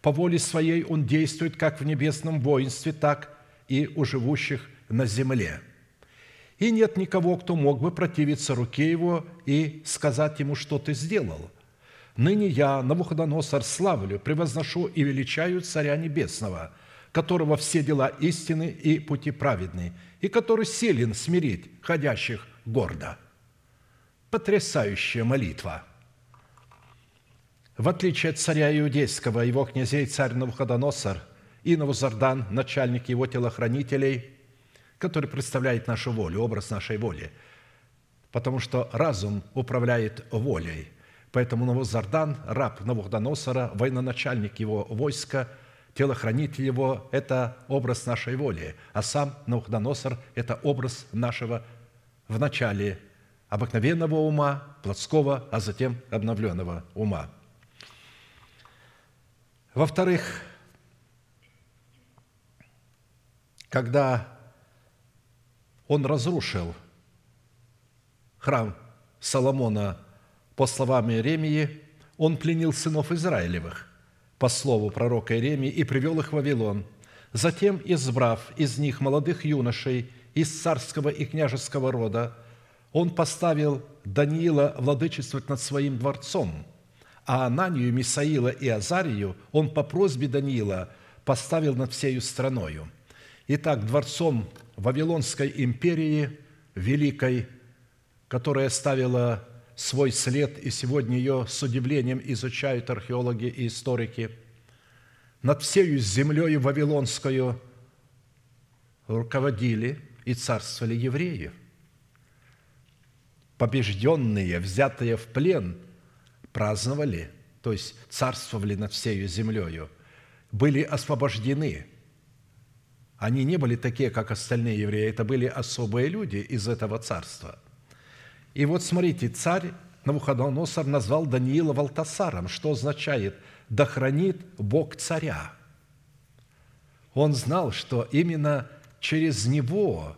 По воле своей он действует как в небесном воинстве, так и у живущих на земле. И нет никого, кто мог бы противиться руке его и сказать ему, что ты сделал. Ныне я, Навуходоносор, славлю, превозношу и величаю Царя Небесного, которого все дела истины и пути праведны, и который силен смирить ходящих гордо. Потрясающая молитва – в отличие от царя Иудейского, его князей царь Навуходоносор и Навузардан, начальник его телохранителей, который представляет нашу волю, образ нашей воли, потому что разум управляет волей. Поэтому Навузардан, раб Навуходоносора, военачальник его войска, телохранитель его – это образ нашей воли, а сам Навуходоносор – это образ нашего в начале обыкновенного ума, плотского, а затем обновленного ума – во-вторых, когда он разрушил храм Соломона по словам Иеремии, он пленил сынов Израилевых по слову пророка Иеремии и привел их в Вавилон. Затем, избрав из них молодых юношей из царского и княжеского рода, он поставил Даниила владычествовать над своим дворцом – а Ананию, Мисаила и Азарию он по просьбе Даниила поставил над всею страною. Итак, дворцом Вавилонской империи, великой, которая ставила свой след, и сегодня ее с удивлением изучают археологи и историки, над всею землею Вавилонскую руководили и царствовали евреи. Побежденные, взятые в плен – праздновали, то есть царствовали над всею землею, были освобождены. Они не были такие, как остальные евреи, это были особые люди из этого царства. И вот смотрите, царь Навуходоносор назвал Даниила Валтасаром, что означает «да хранит Бог царя». Он знал, что именно через него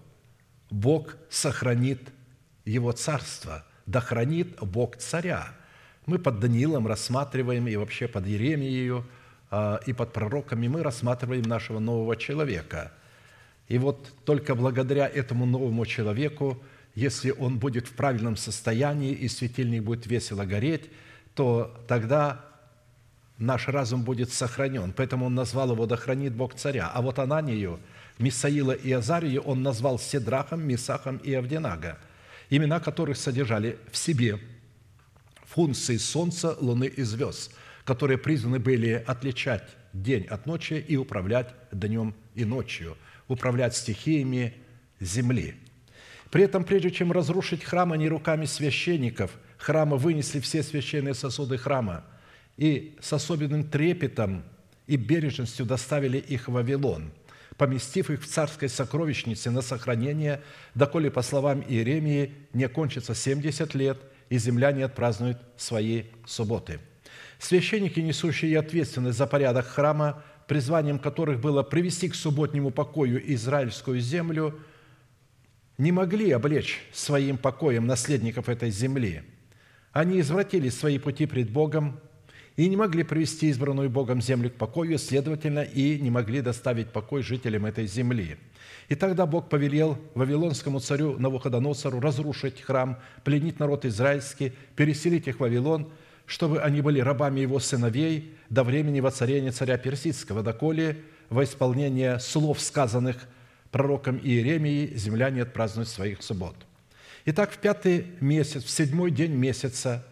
Бог сохранит его царство, да хранит Бог царя – мы под Даниилом рассматриваем, и вообще под Еремией, а, и под пророками мы рассматриваем нашего нового человека. И вот только благодаря этому новому человеку, если он будет в правильном состоянии и светильник будет весело гореть, то тогда наш разум будет сохранен. Поэтому он назвал его «Да хранит Бог царя». А вот Ананию, Мисаила и Азарию он назвал Седрахом, Мисахом и Авдинага, имена которых содержали в себе – функции Солнца, Луны и звезд, которые призваны были отличать день от ночи и управлять днем и ночью, управлять стихиями земли. При этом, прежде чем разрушить храм, они руками священников храма вынесли все священные сосуды храма и с особенным трепетом и бережностью доставили их в Вавилон, поместив их в царской сокровищнице на сохранение, доколе, по словам Иеремии, не кончится 70 лет – и земляне отпразднуют свои субботы. Священники, несущие ответственность за порядок храма, призванием которых было привести к субботнему покою израильскую землю, не могли облечь своим покоем наследников этой земли. Они извратили свои пути пред Богом и не могли привести избранную Богом землю к покою, следовательно, и не могли доставить покой жителям этой земли – и тогда Бог повелел вавилонскому царю Навуходоносору разрушить храм, пленить народ израильский, переселить их в Вавилон, чтобы они были рабами его сыновей до времени воцарения царя Персидского, доколе во исполнение слов, сказанных пророком Иеремии, земляне отпразднуют своих суббот. Итак, в пятый месяц, в седьмой день месяца,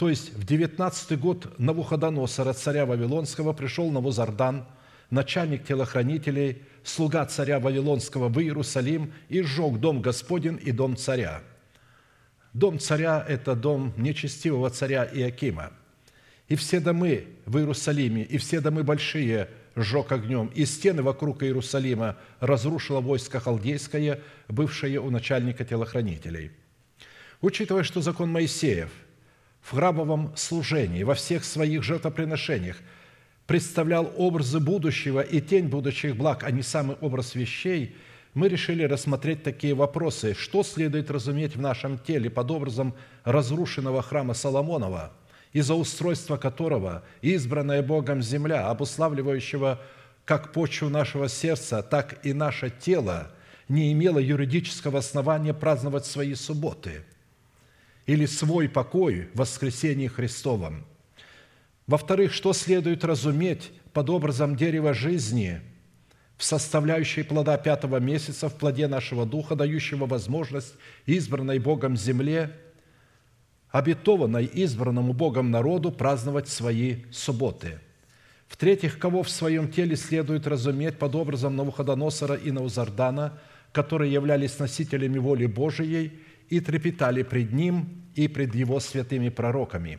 то есть в девятнадцатый год Навуходоносора, царя Вавилонского, пришел Навузардан, начальник телохранителей, слуга царя Вавилонского в Иерусалим и сжег дом Господень и дом царя. Дом царя – это дом нечестивого царя Иакима. И все домы в Иерусалиме, и все домы большие сжег огнем, и стены вокруг Иерусалима разрушило войско халдейское, бывшее у начальника телохранителей. Учитывая, что закон Моисеев в храмовом служении, во всех своих жертвоприношениях. Представлял образы будущего и тень будущих благ, а не самый образ вещей – мы решили рассмотреть такие вопросы. Что следует разуметь в нашем теле под образом разрушенного храма Соломонова, из-за устройства которого избранная Богом земля, обуславливающего как почву нашего сердца, так и наше тело, не имела юридического основания праздновать свои субботы или свой покой в воскресении Христовом. Во-вторых, что следует разуметь под образом дерева жизни – в составляющей плода пятого месяца, в плоде нашего духа, дающего возможность избранной Богом земле, обетованной избранному Богом народу праздновать свои субботы. В-третьих, кого в своем теле следует разуметь под образом Навуходоносора и Наузардана, которые являлись носителями воли Божией и трепетали пред Ним и пред Его святыми пророками.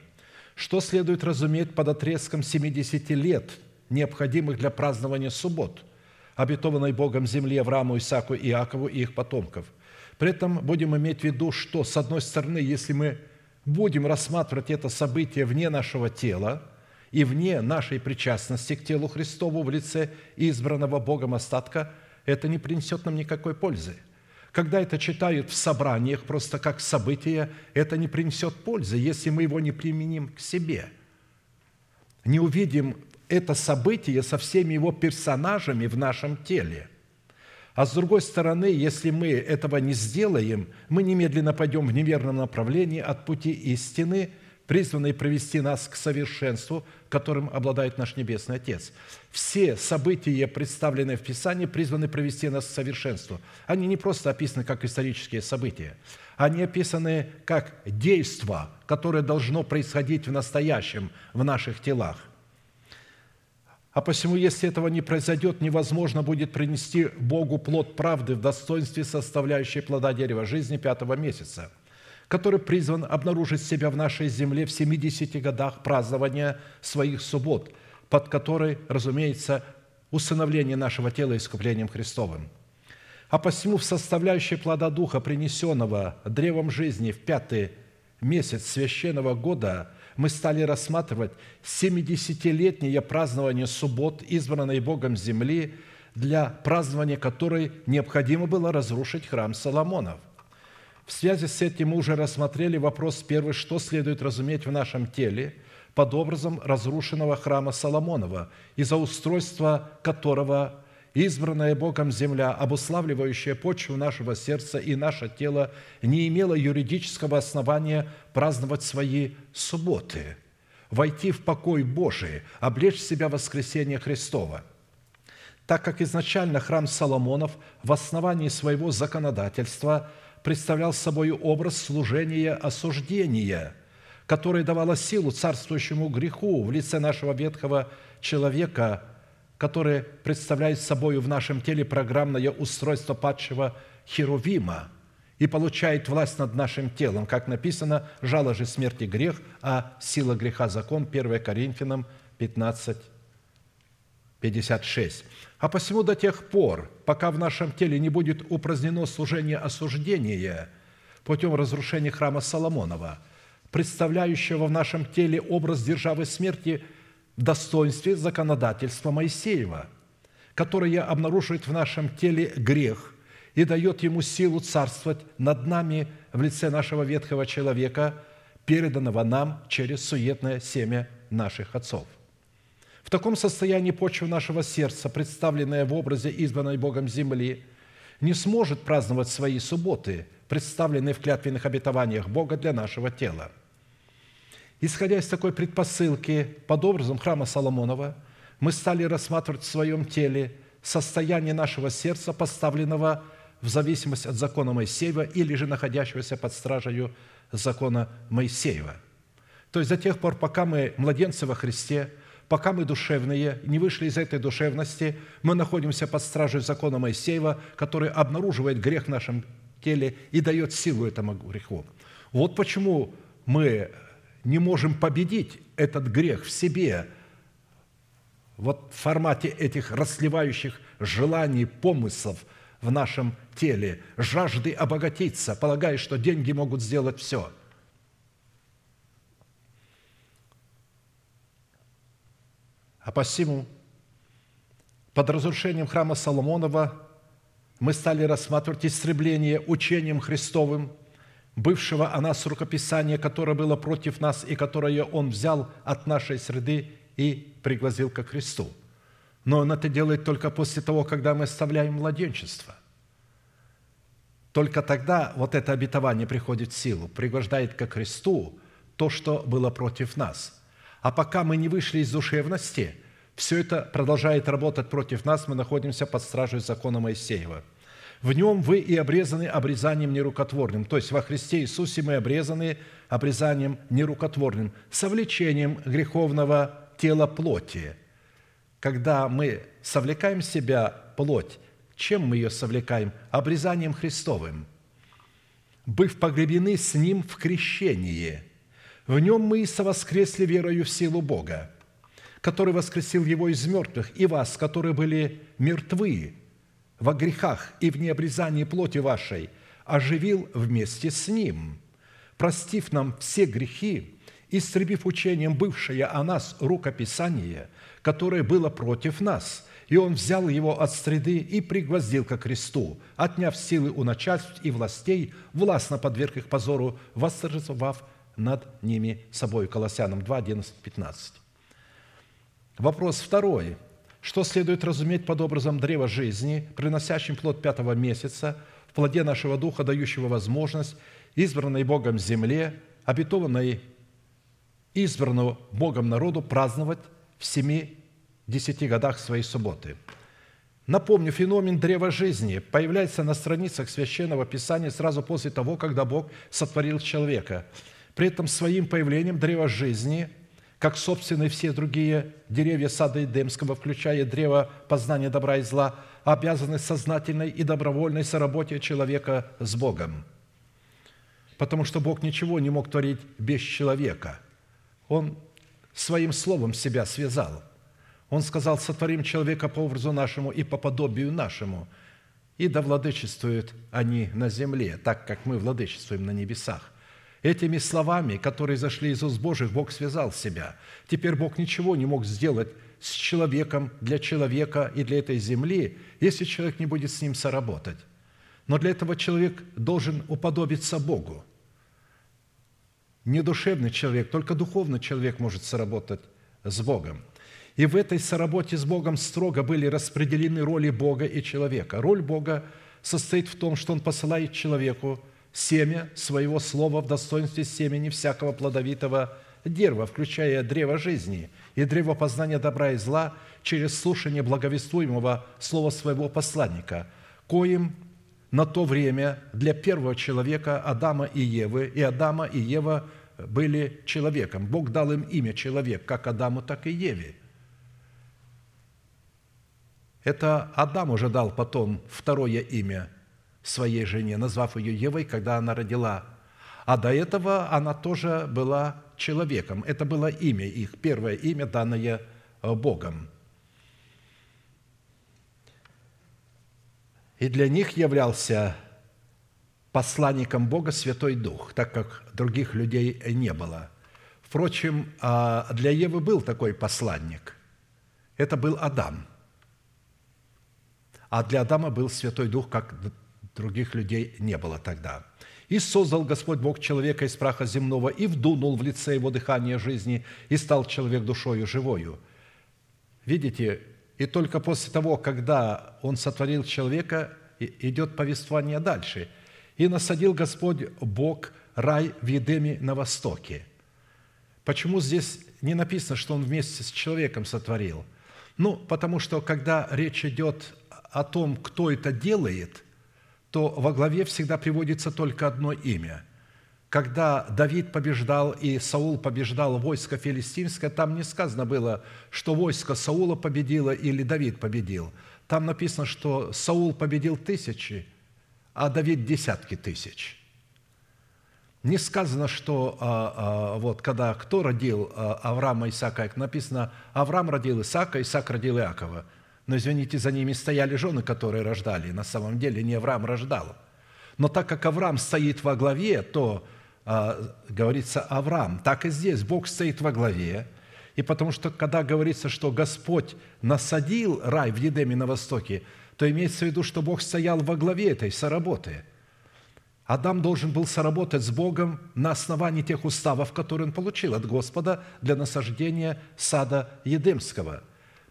Что следует разуметь под отрезком 70 лет, необходимых для празднования суббот – обетованной Богом земле Аврааму, Исааку, Иакову и их потомков. При этом будем иметь в виду, что, с одной стороны, если мы будем рассматривать это событие вне нашего тела и вне нашей причастности к телу Христову в лице избранного Богом остатка, это не принесет нам никакой пользы. Когда это читают в собраниях просто как событие, это не принесет пользы, если мы его не применим к себе. Не увидим это событие со всеми его персонажами в нашем теле. А с другой стороны, если мы этого не сделаем, мы немедленно пойдем в неверном направлении от пути истины, призванной провести нас к совершенству, которым обладает наш Небесный Отец. Все события, представленные в Писании, призваны провести нас к совершенству. Они не просто описаны как исторические события, они описаны как действо, которое должно происходить в настоящем, в наших телах. А посему, если этого не произойдет, невозможно будет принести Богу плод правды в достоинстве составляющей плода дерева жизни пятого месяца, который призван обнаружить себя в нашей земле в 70 годах празднования своих суббот, под которой, разумеется, усыновление нашего тела искуплением Христовым. А посему в составляющей плода Духа, принесенного древом жизни в пятый месяц священного года – мы стали рассматривать 70-летнее празднование суббот, избранной Богом земли, для празднования которой необходимо было разрушить храм Соломонов. В связи с этим мы уже рассмотрели вопрос первый, что следует разуметь в нашем теле под образом разрушенного храма Соломонова, из-за устройства которого избранная Богом земля, обуславливающая почву нашего сердца и наше тело, не имела юридического основания праздновать свои субботы, войти в покой Божий, облечь себя в воскресение Христова. Так как изначально храм Соломонов в основании своего законодательства представлял собой образ служения осуждения, которое давало силу царствующему греху в лице нашего ветхого человека – которые представляют собой в нашем теле программное устройство падшего Херувима и получает власть над нашим телом, как написано, «Жало же смерти грех, а сила греха закон» 1 Коринфянам 15, 56. А посему до тех пор, пока в нашем теле не будет упразднено служение осуждения путем разрушения храма Соломонова, представляющего в нашем теле образ державы смерти – достоинстве законодательства Моисеева, которое обнаруживает в нашем теле грех и дает ему силу царствовать над нами в лице нашего ветхого человека, переданного нам через суетное семя наших отцов. В таком состоянии почва нашего сердца, представленная в образе избранной Богом земли, не сможет праздновать свои субботы, представленные в клятвенных обетованиях Бога для нашего тела – Исходя из такой предпосылки, под образом храма Соломонова, мы стали рассматривать в своем теле состояние нашего сердца, поставленного в зависимость от закона Моисеева или же находящегося под стражей закона Моисеева. То есть до тех пор, пока мы младенцы во Христе, пока мы душевные, не вышли из этой душевности, мы находимся под стражей закона Моисеева, который обнаруживает грех в нашем теле и дает силу этому греху. Вот почему мы не можем победить этот грех в себе вот в формате этих расливающих желаний, помыслов в нашем теле, жажды обогатиться, полагая, что деньги могут сделать все. А посему под разрушением храма Соломонова мы стали рассматривать истребление учением Христовым, бывшего о нас рукописания, которое было против нас и которое Он взял от нашей среды и пригласил ко Христу. Но Он это делает только после того, когда мы оставляем младенчество. Только тогда вот это обетование приходит в силу, пригвождает ко Христу то, что было против нас. А пока мы не вышли из душевности, все это продолжает работать против нас, мы находимся под стражей закона Моисеева. В нем вы и обрезаны обрезанием нерукотворным. То есть во Христе Иисусе мы обрезаны обрезанием нерукотворным, совлечением греховного тело плоти. Когда мы совлекаем себя плоть, чем мы ее совлекаем? Обрезанием Христовым. Быв погребены с Ним в крещении, в Нем мы и совоскресли верою в силу Бога, который воскресил Его из мертвых, и вас, которые были мертвы во грехах и в необрезании плоти вашей, оживил вместе с Ним, простив нам все грехи истребив учением бывшее о нас рукописание, которое было против нас, и он взял его от среды и пригвоздил ко кресту, отняв силы у начальств и властей, властно подверг их позору, восторжествовав над ними собой. Колоссянам 2, 11, 15. Вопрос второй. Что следует разуметь под образом древа жизни, приносящим плод пятого месяца, в плоде нашего духа, дающего возможность избранной Богом земле, обетованной избранного Богом народу праздновать в семи десяти годах своей субботы. Напомню, феномен древа жизни появляется на страницах Священного Писания сразу после того, когда Бог сотворил человека. При этом своим появлением древа жизни, как, собственно, все другие деревья сада Эдемского, включая древо познания добра и зла, обязаны сознательной и добровольной соработе человека с Богом. Потому что Бог ничего не мог творить без человека – он своим словом себя связал. Он сказал, сотворим человека по образу нашему и по подобию нашему, и да владычествуют они на земле, так как мы владычествуем на небесах. Этими словами, которые зашли из уст Божьих, Бог связал себя. Теперь Бог ничего не мог сделать с человеком, для человека и для этой земли, если человек не будет с ним соработать. Но для этого человек должен уподобиться Богу – не душевный человек, только духовный человек может соработать с Богом. И в этой соработе с Богом строго были распределены роли Бога и человека. Роль Бога состоит в том, что Он посылает человеку семя своего слова в достоинстве семени всякого плодовитого дерева, включая древо жизни и древо познания добра и зла через слушание благовествуемого слова своего посланника, коим на то время для первого человека Адама и Евы, и Адама и Ева были человеком. Бог дал им имя человек, как Адаму, так и Еве. Это Адам уже дал потом второе имя своей жене, назвав ее Евой, когда она родила. А до этого она тоже была человеком. Это было имя их, первое имя, данное Богом – И для них являлся посланником Бога Святой Дух, так как других людей не было. Впрочем, а, для Евы был такой посланник. Это был Адам. А для Адама был Святой Дух, как других людей не было тогда. «И создал Господь Бог человека из праха земного, и вдунул в лице его дыхание жизни, и стал человек душою живою». Видите, и только после того, когда Он сотворил человека, идет повествование дальше. «И насадил Господь Бог рай в Едеме на востоке». Почему здесь не написано, что Он вместе с человеком сотворил? Ну, потому что, когда речь идет о том, кто это делает, то во главе всегда приводится только одно имя – когда Давид побеждал и Саул побеждал войско филистимское, там не сказано было, что войско Саула победило или Давид победил. Там написано, что Саул победил тысячи, а Давид – десятки тысяч. не сказано, что а, а, вот когда кто родил а, Авраама Исаака, написано, Авраам родил Исаака, Исаак родил Иакова. Но, извините, за ними стояли жены, которые рождали. На самом деле не Авраам рождал. Но так как Авраам стоит во главе, то а, говорится Авраам. Так и здесь Бог стоит во главе. И потому что, когда говорится, что Господь насадил рай в Едеме на востоке, то имеется в виду, что Бог стоял во главе этой соработы – Адам должен был соработать с Богом на основании тех уставов, которые он получил от Господа для насаждения сада Едемского.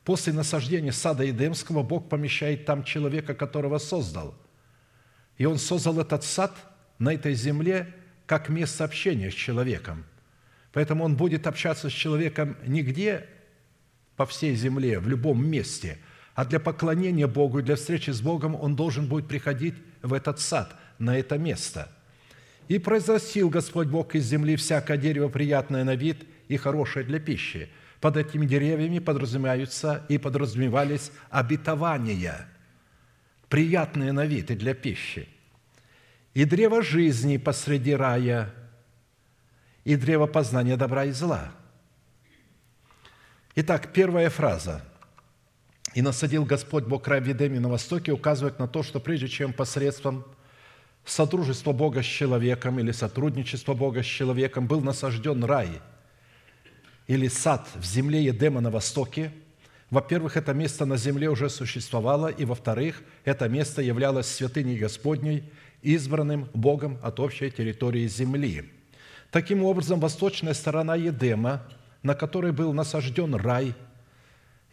После насаждения сада Едемского Бог помещает там человека, которого создал. И он создал этот сад на этой земле как место общения с человеком. Поэтому он будет общаться с человеком нигде по всей земле, в любом месте, а для поклонения Богу и для встречи с Богом он должен будет приходить в этот сад – на это место. «И произрастил Господь Бог из земли всякое дерево, приятное на вид и хорошее для пищи». Под этими деревьями подразумеваются и подразумевались обетования, приятные на вид и для пищи. И древо жизни посреди рая, и древо познания добра и зла. Итак, первая фраза. «И насадил Господь Бог рай в Едеме на востоке» указывает на то, что прежде чем посредством – содружество Бога с человеком или сотрудничество Бога с человеком был насажден рай или сад в земле Едема на востоке, во-первых, это место на земле уже существовало, и во-вторых, это место являлось святыней Господней, избранным Богом от общей территории земли. Таким образом, восточная сторона Едема, на которой был насажден рай,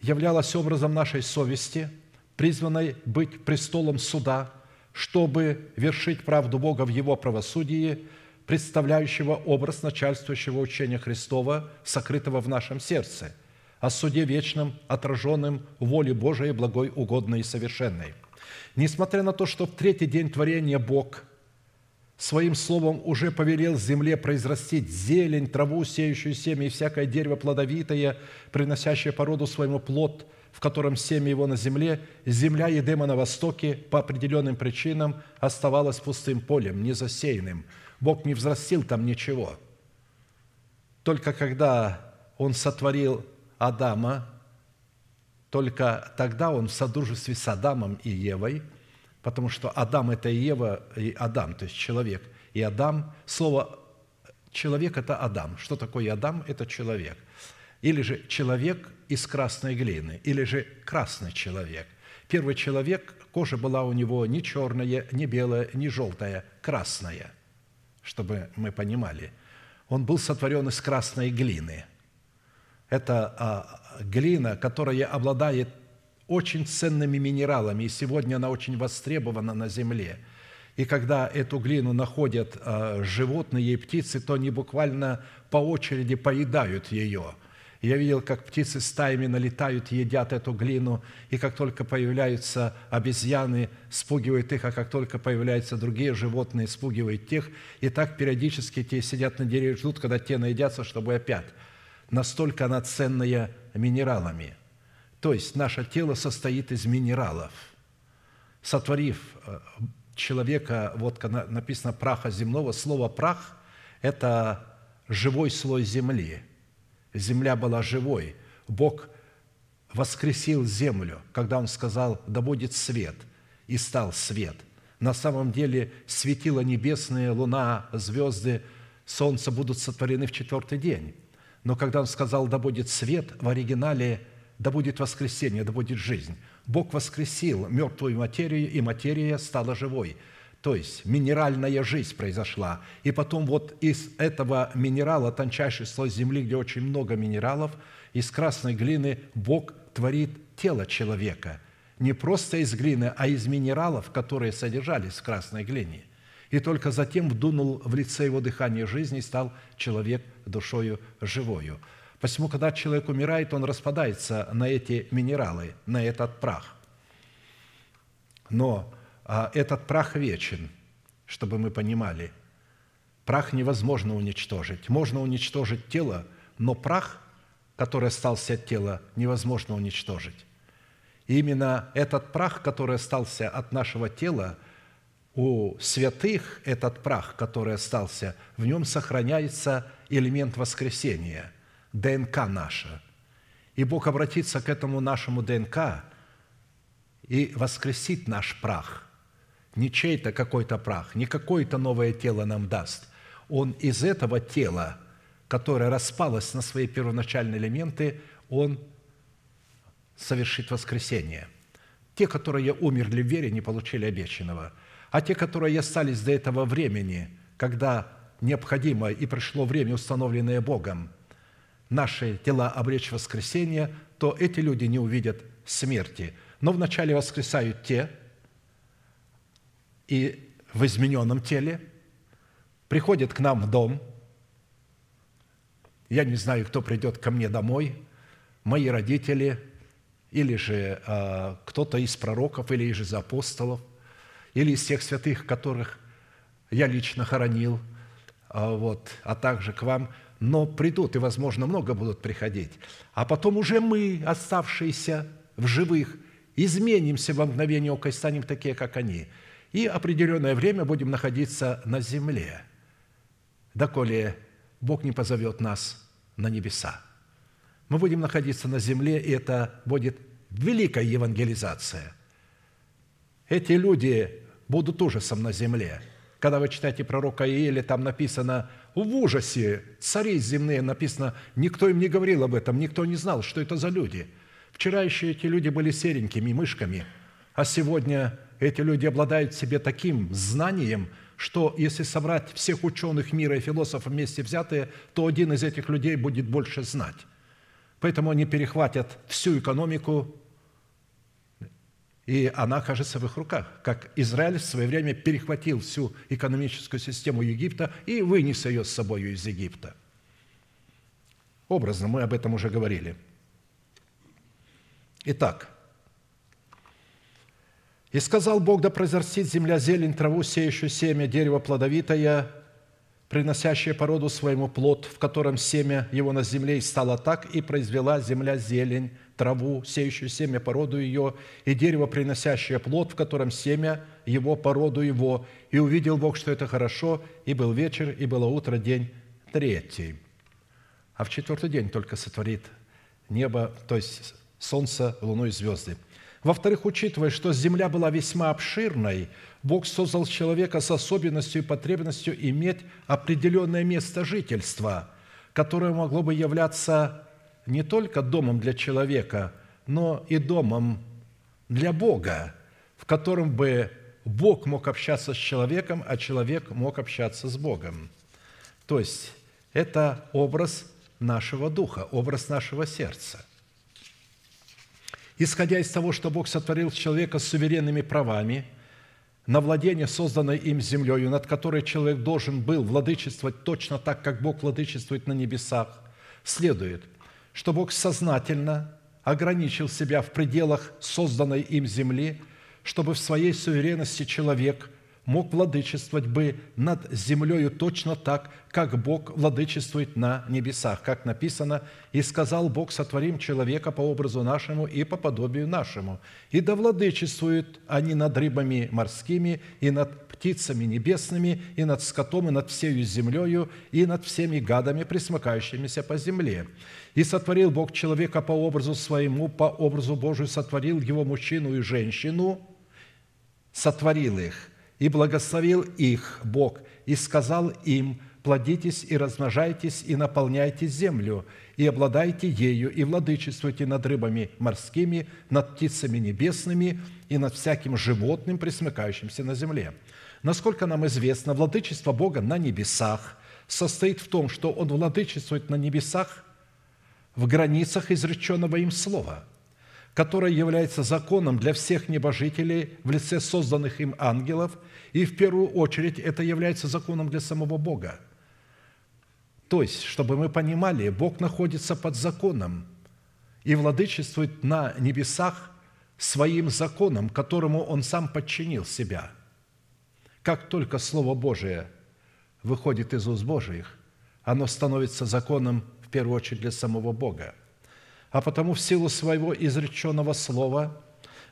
являлась образом нашей совести, призванной быть престолом суда – чтобы вершить правду Бога в Его правосудии, представляющего образ начальствующего учения Христова, сокрытого в нашем сердце, о суде вечном, отраженном в воле Божией, благой, угодной и совершенной. Несмотря на то, что в третий день творения Бог своим словом уже повелел земле произрастить зелень, траву, сеющую семя и всякое дерево плодовитое, приносящее породу своему плод – в котором семя его на земле, земля Едема на востоке по определенным причинам оставалась пустым полем, незасеянным. Бог не взрастил там ничего. Только когда Он сотворил Адама, только тогда Он в содружестве с Адамом и Евой, потому что Адам – это Ева и Адам, то есть человек. И Адам, слово «человек» – это Адам. Что такое Адам? Это человек. Или же человек из красной глины, или же красный человек. Первый человек, кожа была у него не черная, не белая, не желтая, красная, чтобы мы понимали. Он был сотворен из красной глины. Это а, глина, которая обладает очень ценными минералами, и сегодня она очень востребована на земле. И когда эту глину находят а, животные и птицы, то они буквально по очереди поедают ее – я видел, как птицы стаями налетают, едят эту глину, и как только появляются обезьяны, спугивают их, а как только появляются другие животные, спугивают тех. И так периодически те сидят на дереве, ждут, когда те наедятся, чтобы опять. Настолько она ценная минералами. То есть наше тело состоит из минералов. Сотворив э, человека, вот написано праха земного, слово прах – это живой слой земли – земля была живой. Бог воскресил землю, когда Он сказал, да будет свет, и стал свет. На самом деле светила небесные, луна, звезды, солнце будут сотворены в четвертый день. Но когда Он сказал, да будет свет, в оригинале да будет воскресение, да будет жизнь. Бог воскресил мертвую материю, и материя стала живой – то есть минеральная жизнь произошла. И потом вот из этого минерала, тончайший слой земли, где очень много минералов, из красной глины Бог творит тело человека. Не просто из глины, а из минералов, которые содержались в красной глине. И только затем вдунул в лице его дыхание жизни и стал человек душою живою. Посему, когда человек умирает, он распадается на эти минералы, на этот прах. Но этот прах вечен, чтобы мы понимали. Прах невозможно уничтожить. Можно уничтожить тело, но прах, который остался от тела, невозможно уничтожить. И именно этот прах, который остался от нашего тела, у святых этот прах, который остался, в нем сохраняется элемент воскресения, ДНК наша. И Бог обратится к этому нашему ДНК и воскресит наш прах. Не чей-то какой-то прах, не какое-то новое тело нам даст. Он из этого тела, которое распалось на свои первоначальные элементы, Он совершит воскресение. Те, которые умерли в вере, не получили обещанного – а те, которые остались до этого времени, когда необходимо и пришло время, установленное Богом, наши тела обречь воскресение, то эти люди не увидят смерти. Но вначале воскресают те, и в измененном теле приходят к нам в дом. Я не знаю, кто придет ко мне домой, мои родители, или же э, кто-то из пророков, или же из апостолов – или из тех святых, которых я лично хоронил, а, вот, а также к вам, но придут, и, возможно, много будут приходить. А потом уже мы, оставшиеся в живых, изменимся во мгновение ока и станем такие, как они. И определенное время будем находиться на земле, доколе Бог не позовет нас на небеса. Мы будем находиться на земле, и это будет великая евангелизация. Эти люди будут ужасом на земле. Когда вы читаете пророка Иеля, там написано «в ужасе цари земные», написано, никто им не говорил об этом, никто не знал, что это за люди. Вчера еще эти люди были серенькими мышками, а сегодня эти люди обладают в себе таким знанием, что если собрать всех ученых мира и философов вместе взятые, то один из этих людей будет больше знать. Поэтому они перехватят всю экономику и она окажется в их руках, как Израиль в свое время перехватил всю экономическую систему Египта и вынес ее с собой из Египта. Образно, мы об этом уже говорили. Итак, «И сказал Бог, да произрастит земля зелень, траву, сеющую семя, дерево плодовитое, приносящее породу своему плод, в котором семя его на земле, и стало так, и произвела земля зелень, траву, сеющую семя по роду ее, и дерево, приносящее плод, в котором семя его по роду его. И увидел Бог, что это хорошо, и был вечер, и было утро, день третий. А в четвертый день только сотворит небо, то есть солнце, луну и звезды. Во-вторых, учитывая, что земля была весьма обширной, Бог создал человека с особенностью и потребностью иметь определенное место жительства, которое могло бы являться не только домом для человека, но и домом для Бога, в котором бы Бог мог общаться с человеком, а человек мог общаться с Богом. То есть это образ нашего духа, образ нашего сердца. Исходя из того, что Бог сотворил человека с суверенными правами на владение, созданной им землей, над которой человек должен был владычествовать точно так, как Бог владычествует на небесах, следует – что Бог сознательно ограничил себя в пределах созданной им земли, чтобы в своей суверенности человек мог владычествовать бы над землею точно так, как Бог владычествует на небесах. Как написано, «И сказал Бог, сотворим человека по образу нашему и по подобию нашему, и да владычествуют они над рыбами морскими, и над птицами небесными, и над скотом, и над всею землею, и над всеми гадами, присмыкающимися по земле. И сотворил Бог человека по образу своему, по образу Божию сотворил его мужчину и женщину, сотворил их, и благословил их Бог, и сказал им, плодитесь и размножайтесь, и наполняйте землю, и обладайте ею, и владычествуйте над рыбами морскими, над птицами небесными и над всяким животным, присмыкающимся на земле». Насколько нам известно, владычество Бога на небесах состоит в том, что Он владычествует на небесах в границах изреченного им слова, которое является законом для всех небожителей в лице созданных им ангелов, и в первую очередь это является законом для самого Бога. То есть, чтобы мы понимали, Бог находится под законом и владычествует на небесах своим законом, которому Он сам подчинил себя. Как только Слово Божие выходит из уст Божиих, оно становится законом в первую очередь для самого Бога. А потому в силу своего изреченного слова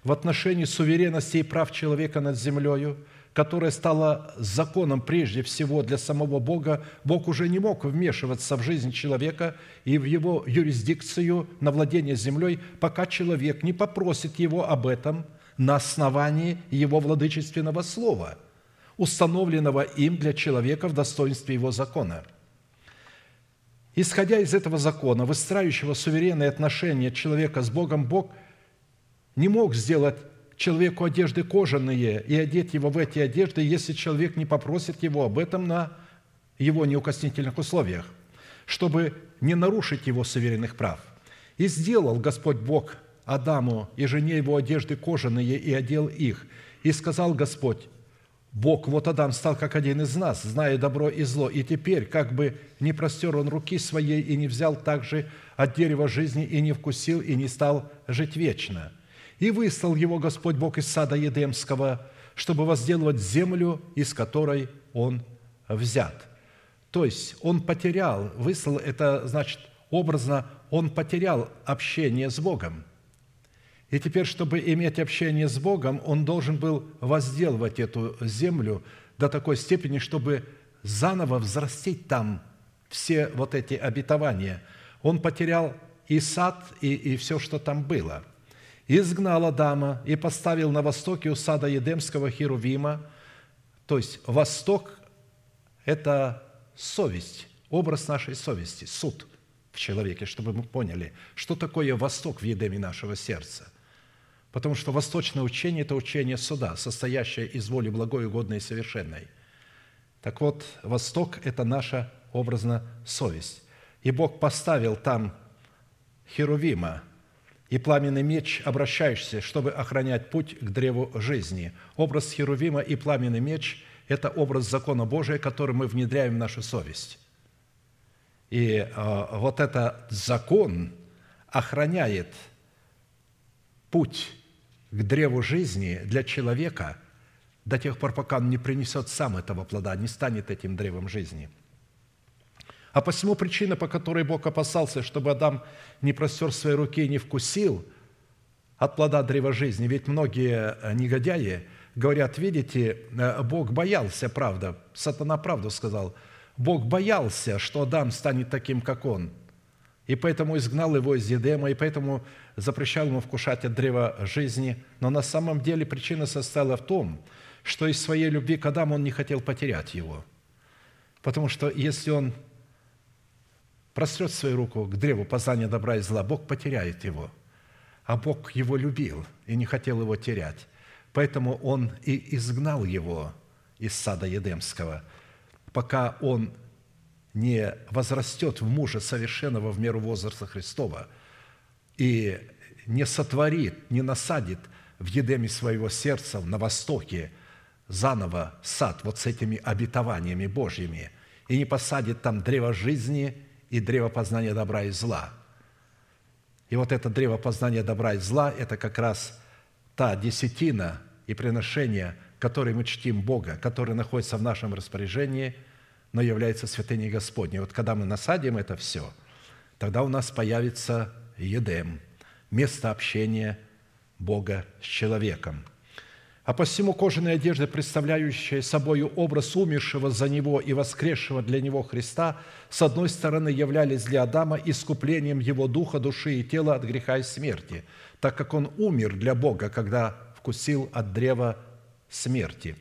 в отношении суверенности и прав человека над землею, которое стало законом прежде всего для самого Бога, Бог уже не мог вмешиваться в жизнь человека и в его юрисдикцию на владение землей, пока человек не попросит его об этом на основании его владычественного слова, установленного им для человека в достоинстве его закона. Исходя из этого закона, выстраивающего суверенные отношения человека с Богом, Бог не мог сделать человеку одежды кожаные и одеть его в эти одежды, если человек не попросит его об этом на его неукоснительных условиях, чтобы не нарушить его суверенных прав. И сделал Господь Бог Адаму и жене его одежды кожаные и одел их. И сказал Господь, Бог, вот Адам стал как один из нас, зная добро и зло, и теперь, как бы не простер он руки своей и не взял также от дерева жизни и не вкусил и не стал жить вечно – и выслал его Господь Бог из сада Едемского, чтобы возделывать землю, из которой он взят. То есть он потерял, выслал, это значит образно, он потерял общение с Богом. И теперь, чтобы иметь общение с Богом, он должен был возделывать эту землю до такой степени, чтобы заново взрастить там все вот эти обетования. Он потерял и сад, и, и все, что там было – изгнал Адама и поставил на востоке у сада Едемского Херувима. То есть восток – это совесть, образ нашей совести, суд в человеке, чтобы мы поняли, что такое восток в Едеме нашего сердца. Потому что восточное учение – это учение суда, состоящее из воли благой, угодной и совершенной. Так вот, восток – это наша образно совесть. И Бог поставил там Херувима – и пламенный меч обращаешься, чтобы охранять путь к древу жизни. Образ Херувима и пламенный меч – это образ закона Божия, который мы внедряем в нашу совесть. И э, вот этот закон охраняет путь к древу жизни для человека до тех пор, пока он не принесет сам этого плода, не станет этим древом жизни – а посему причина, по которой Бог опасался, чтобы Адам не простер свои руки и не вкусил от плода древа жизни. Ведь многие э, негодяи говорят, видите, э, Бог боялся, правда, сатана правду сказал, Бог боялся, что Адам станет таким, как он, и поэтому изгнал его из Едема, и поэтому запрещал ему вкушать от древа жизни. Но на самом деле причина состояла в том, что из своей любви к Адаму он не хотел потерять его. Потому что если он прострет свою руку к древу познания добра и зла, Бог потеряет его. А Бог его любил и не хотел его терять. Поэтому Он и изгнал его из сада Едемского, пока он не возрастет в мужа совершенного в меру возраста Христова и не сотворит, не насадит в Едеме своего сердца на востоке заново сад вот с этими обетованиями Божьими и не посадит там древо жизни и древо познания добра и зла. И вот это древо познания добра и зла – это как раз та десятина и приношение, которой мы чтим Бога, который находится в нашем распоряжении, но является святыней Господней. Вот когда мы насадим это все, тогда у нас появится Едем, место общения Бога с человеком – а посему кожаные одежды, представляющие собою образ умершего за него и воскресшего для него Христа, с одной стороны являлись для Адама искуплением его духа, души и тела от греха и смерти, так как он умер для Бога, когда вкусил от древа смерти.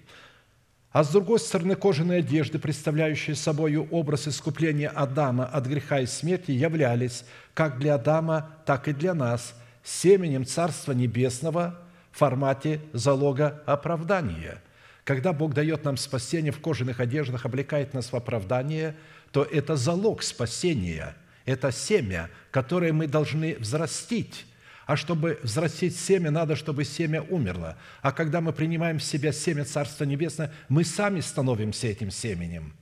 А с другой стороны, кожаные одежды, представляющие собою образ искупления Адама от греха и смерти, являлись как для Адама, так и для нас семенем Царства Небесного – формате залога оправдания. Когда Бог дает нам спасение в кожаных одеждах, облекает нас в оправдание, то это залог спасения, это семя, которое мы должны взрастить. А чтобы взрастить семя, надо, чтобы семя умерло. А когда мы принимаем в себя семя Царства Небесного, мы сами становимся этим семенем.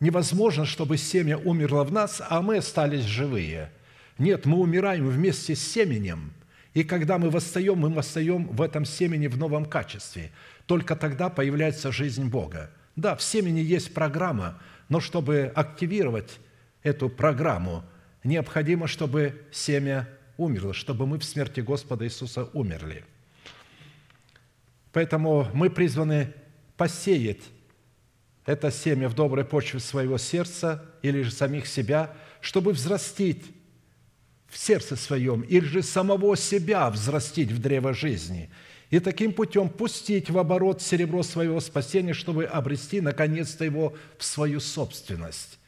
Невозможно, чтобы семя умерло в нас, а мы остались живые. Нет, мы умираем вместе с семенем – и когда мы восстаем, мы восстаем в этом семени в новом качестве. Только тогда появляется жизнь Бога. Да, в семени есть программа, но чтобы активировать эту программу, необходимо, чтобы семя умерло, чтобы мы в смерти Господа Иисуса умерли. Поэтому мы призваны посеять это семя в доброй почве своего сердца или же самих себя, чтобы взрастить в сердце своем, или же самого себя взрастить в древо жизни, и таким путем пустить в оборот серебро своего спасения, чтобы обрести, наконец-то, его в свою собственность.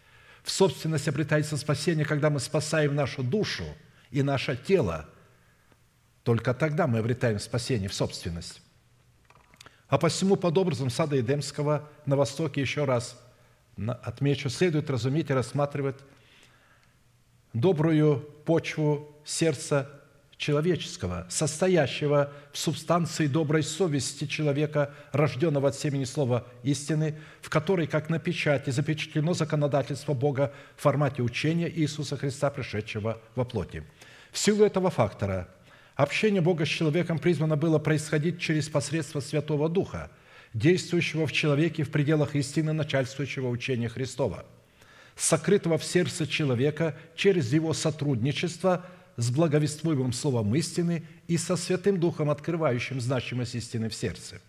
В собственность обретается спасение, когда мы спасаем нашу душу и наше тело. Только тогда мы обретаем спасение в собственность. А посему, под образом сада Эдемского на востоке, еще раз отмечу, следует разуметь и рассматривать добрую почву сердца человеческого, состоящего в субстанции доброй совести человека, рожденного от семени слова истины, в которой, как на печати, запечатлено законодательство Бога в формате учения Иисуса Христа, пришедшего во плоти. В силу этого фактора общение Бога с человеком призвано было происходить через посредство Святого Духа, действующего в человеке в пределах истины начальствующего учения Христова, сокрытого в сердце человека через его сотрудничество – с благовествуемым словом истины и со Святым Духом, открывающим значимость истины в сердце.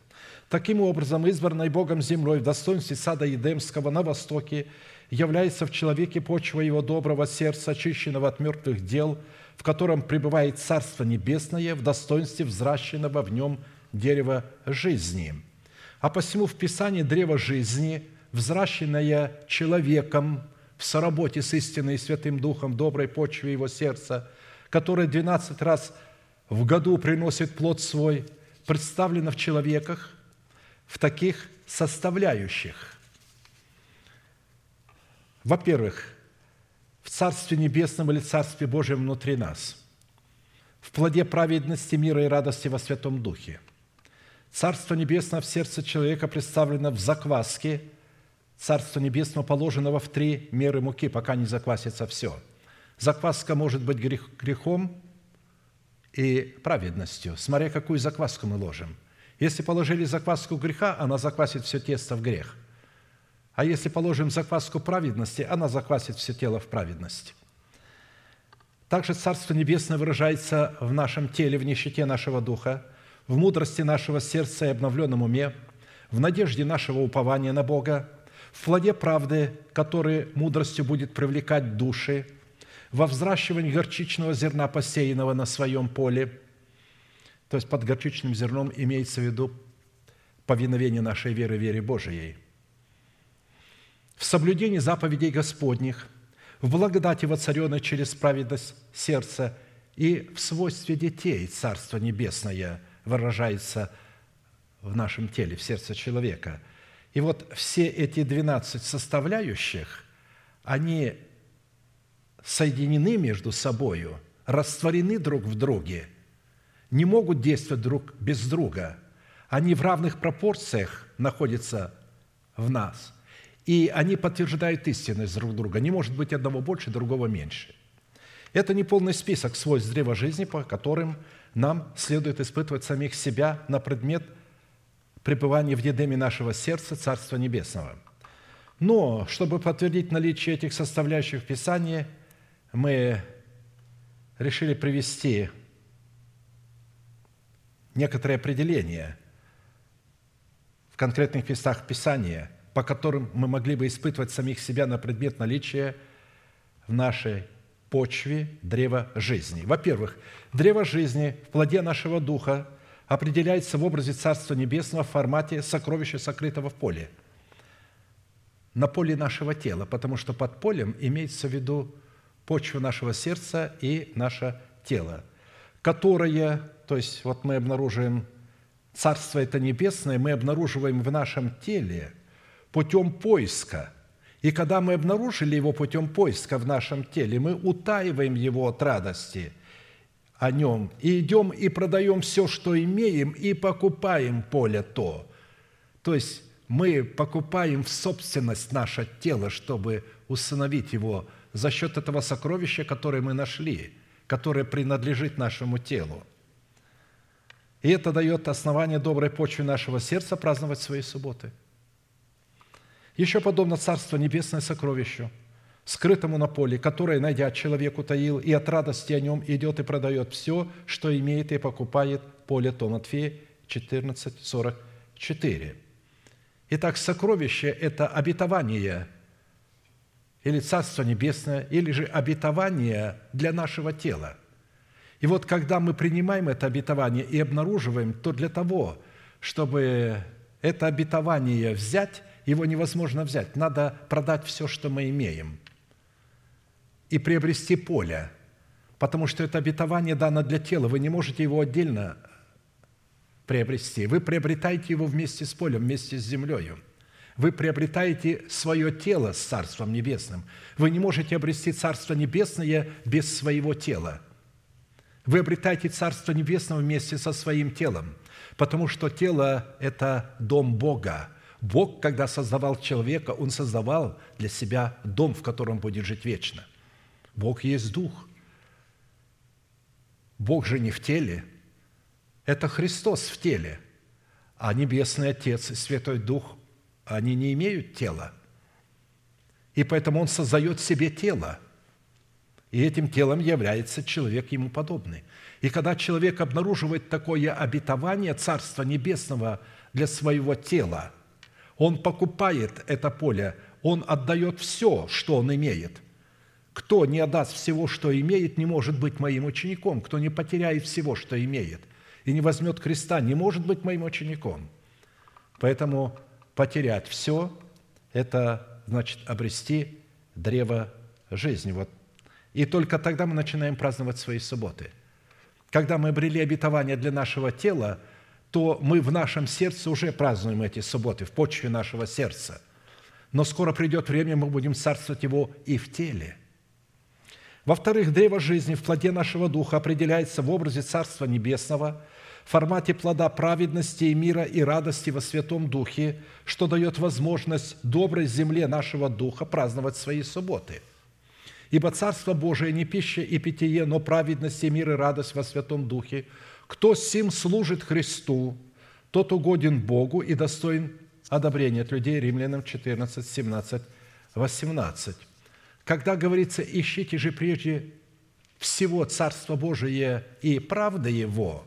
Таким образом, избранной Богом землей в достоинстве сада Едемского на востоке является в человеке почва его доброго сердца, очищенного от мертвых дел, в котором пребывает Царство Небесное в достоинстве взращенного в нем дерева жизни. А посему в Писании древо жизни, взращенное человеком в соработе с истиной и Святым Духом доброй почве его сердца – которое 12 раз в году приносит плод свой, представлено в человеках в таких составляющих. Во-первых, в Царстве Небесном или Царстве Божьем внутри нас, в плоде праведности, мира и радости во Святом Духе. Царство Небесное в сердце человека представлено в закваске, Царство Небесное положенного в три меры муки, пока не заквасится все – Закваска может быть грех, грехом и праведностью, смотря какую закваску мы ложим. Если положили закваску греха, она заквасит все тесто в грех. А если положим закваску праведности, она заквасит все тело в праведность. Также Царство Небесное выражается в нашем теле, в нищете нашего духа, в мудрости нашего сердца и обновленном уме, в надежде нашего упования на Бога, в плоде правды, который мудростью будет привлекать души, во взращивании горчичного зерна, посеянного на своем поле. То есть под горчичным зерном имеется в виду повиновение нашей веры, вере Божией. В соблюдении заповедей Господних, в благодати воцаренной через праведность сердца и в свойстве детей Царство Небесное выражается в нашем теле, в сердце человека. И вот все эти 12 составляющих, они соединены между собою, растворены друг в друге, не могут действовать друг без друга. Они в равных пропорциях находятся в нас, и они подтверждают истинность друг друга. Не может быть одного больше, другого меньше. Это не полный список свойств древа жизни, по которым нам следует испытывать самих себя на предмет пребывания в едеме нашего сердца Царства Небесного. Но, чтобы подтвердить наличие этих составляющих в Писании – мы решили привести некоторые определения в конкретных местах Писания, по которым мы могли бы испытывать самих себя на предмет наличия в нашей почве древа жизни. Во-первых, древо жизни в плоде нашего духа определяется в образе Царства Небесного в формате сокровища, сокрытого в поле. На поле нашего тела, потому что под полем имеется в виду почва нашего сердца и наше тело, которое, то есть вот мы обнаруживаем Царство это небесное, мы обнаруживаем в нашем теле путем поиска. И когда мы обнаружили его путем поиска в нашем теле, мы утаиваем его от радости о нем и идем и продаем все, что имеем, и покупаем поле то. То есть мы покупаем в собственность наше тело, чтобы установить его за счет этого сокровища, которое мы нашли, которое принадлежит нашему телу. И это дает основание доброй почве нашего сердца праздновать свои субботы. Еще подобно Царство Небесное сокровищу, скрытому на поле, которое, найдя человеку, таил, и от радости о нем идет и продает все, что имеет, и покупает поле то Матфея, 14, 44. Итак, сокровище – это обетование или Царство Небесное, или же обетование для нашего тела. И вот когда мы принимаем это обетование и обнаруживаем, то для того, чтобы это обетование взять, его невозможно взять. Надо продать все, что мы имеем, и приобрести поле, потому что это обетование дано для тела. Вы не можете его отдельно приобрести. Вы приобретаете его вместе с полем, вместе с землей. Вы приобретаете свое тело с Царством Небесным. Вы не можете обрести Царство Небесное без своего тела. Вы обретаете Царство Небесное вместе со своим телом, потому что тело – это дом Бога. Бог, когда создавал человека, Он создавал для себя дом, в котором будет жить вечно. Бог есть Дух. Бог же не в теле – это Христос в теле, а Небесный Отец и Святой Дух, они не имеют тела. И поэтому Он создает себе тело. И этим телом является человек ему подобный. И когда человек обнаруживает такое обетование Царства Небесного для своего тела, он покупает это поле, он отдает все, что он имеет. Кто не отдаст всего, что имеет, не может быть моим учеником. Кто не потеряет всего, что имеет, и не возьмет креста, не может быть моим учеником. Поэтому потерять все – это значит обрести древо жизни. Вот. И только тогда мы начинаем праздновать свои субботы. Когда мы обрели обетование для нашего тела, то мы в нашем сердце уже празднуем эти субботы, в почве нашего сердца. Но скоро придет время, мы будем царствовать его и в теле. Во-вторых, древо жизни в плоде нашего духа определяется в образе Царства Небесного, в формате плода праведности и мира и радости во Святом Духе, что дает возможность доброй земле нашего Духа праздновать свои субботы. Ибо Царство Божие не пища и питье, но праведность и мир и радость во Святом Духе. Кто сим служит Христу, тот угоден Богу и достоин одобрения от людей. Римлянам 14, 17, 18. Когда говорится «ищите же прежде всего Царство Божие и правда Его»,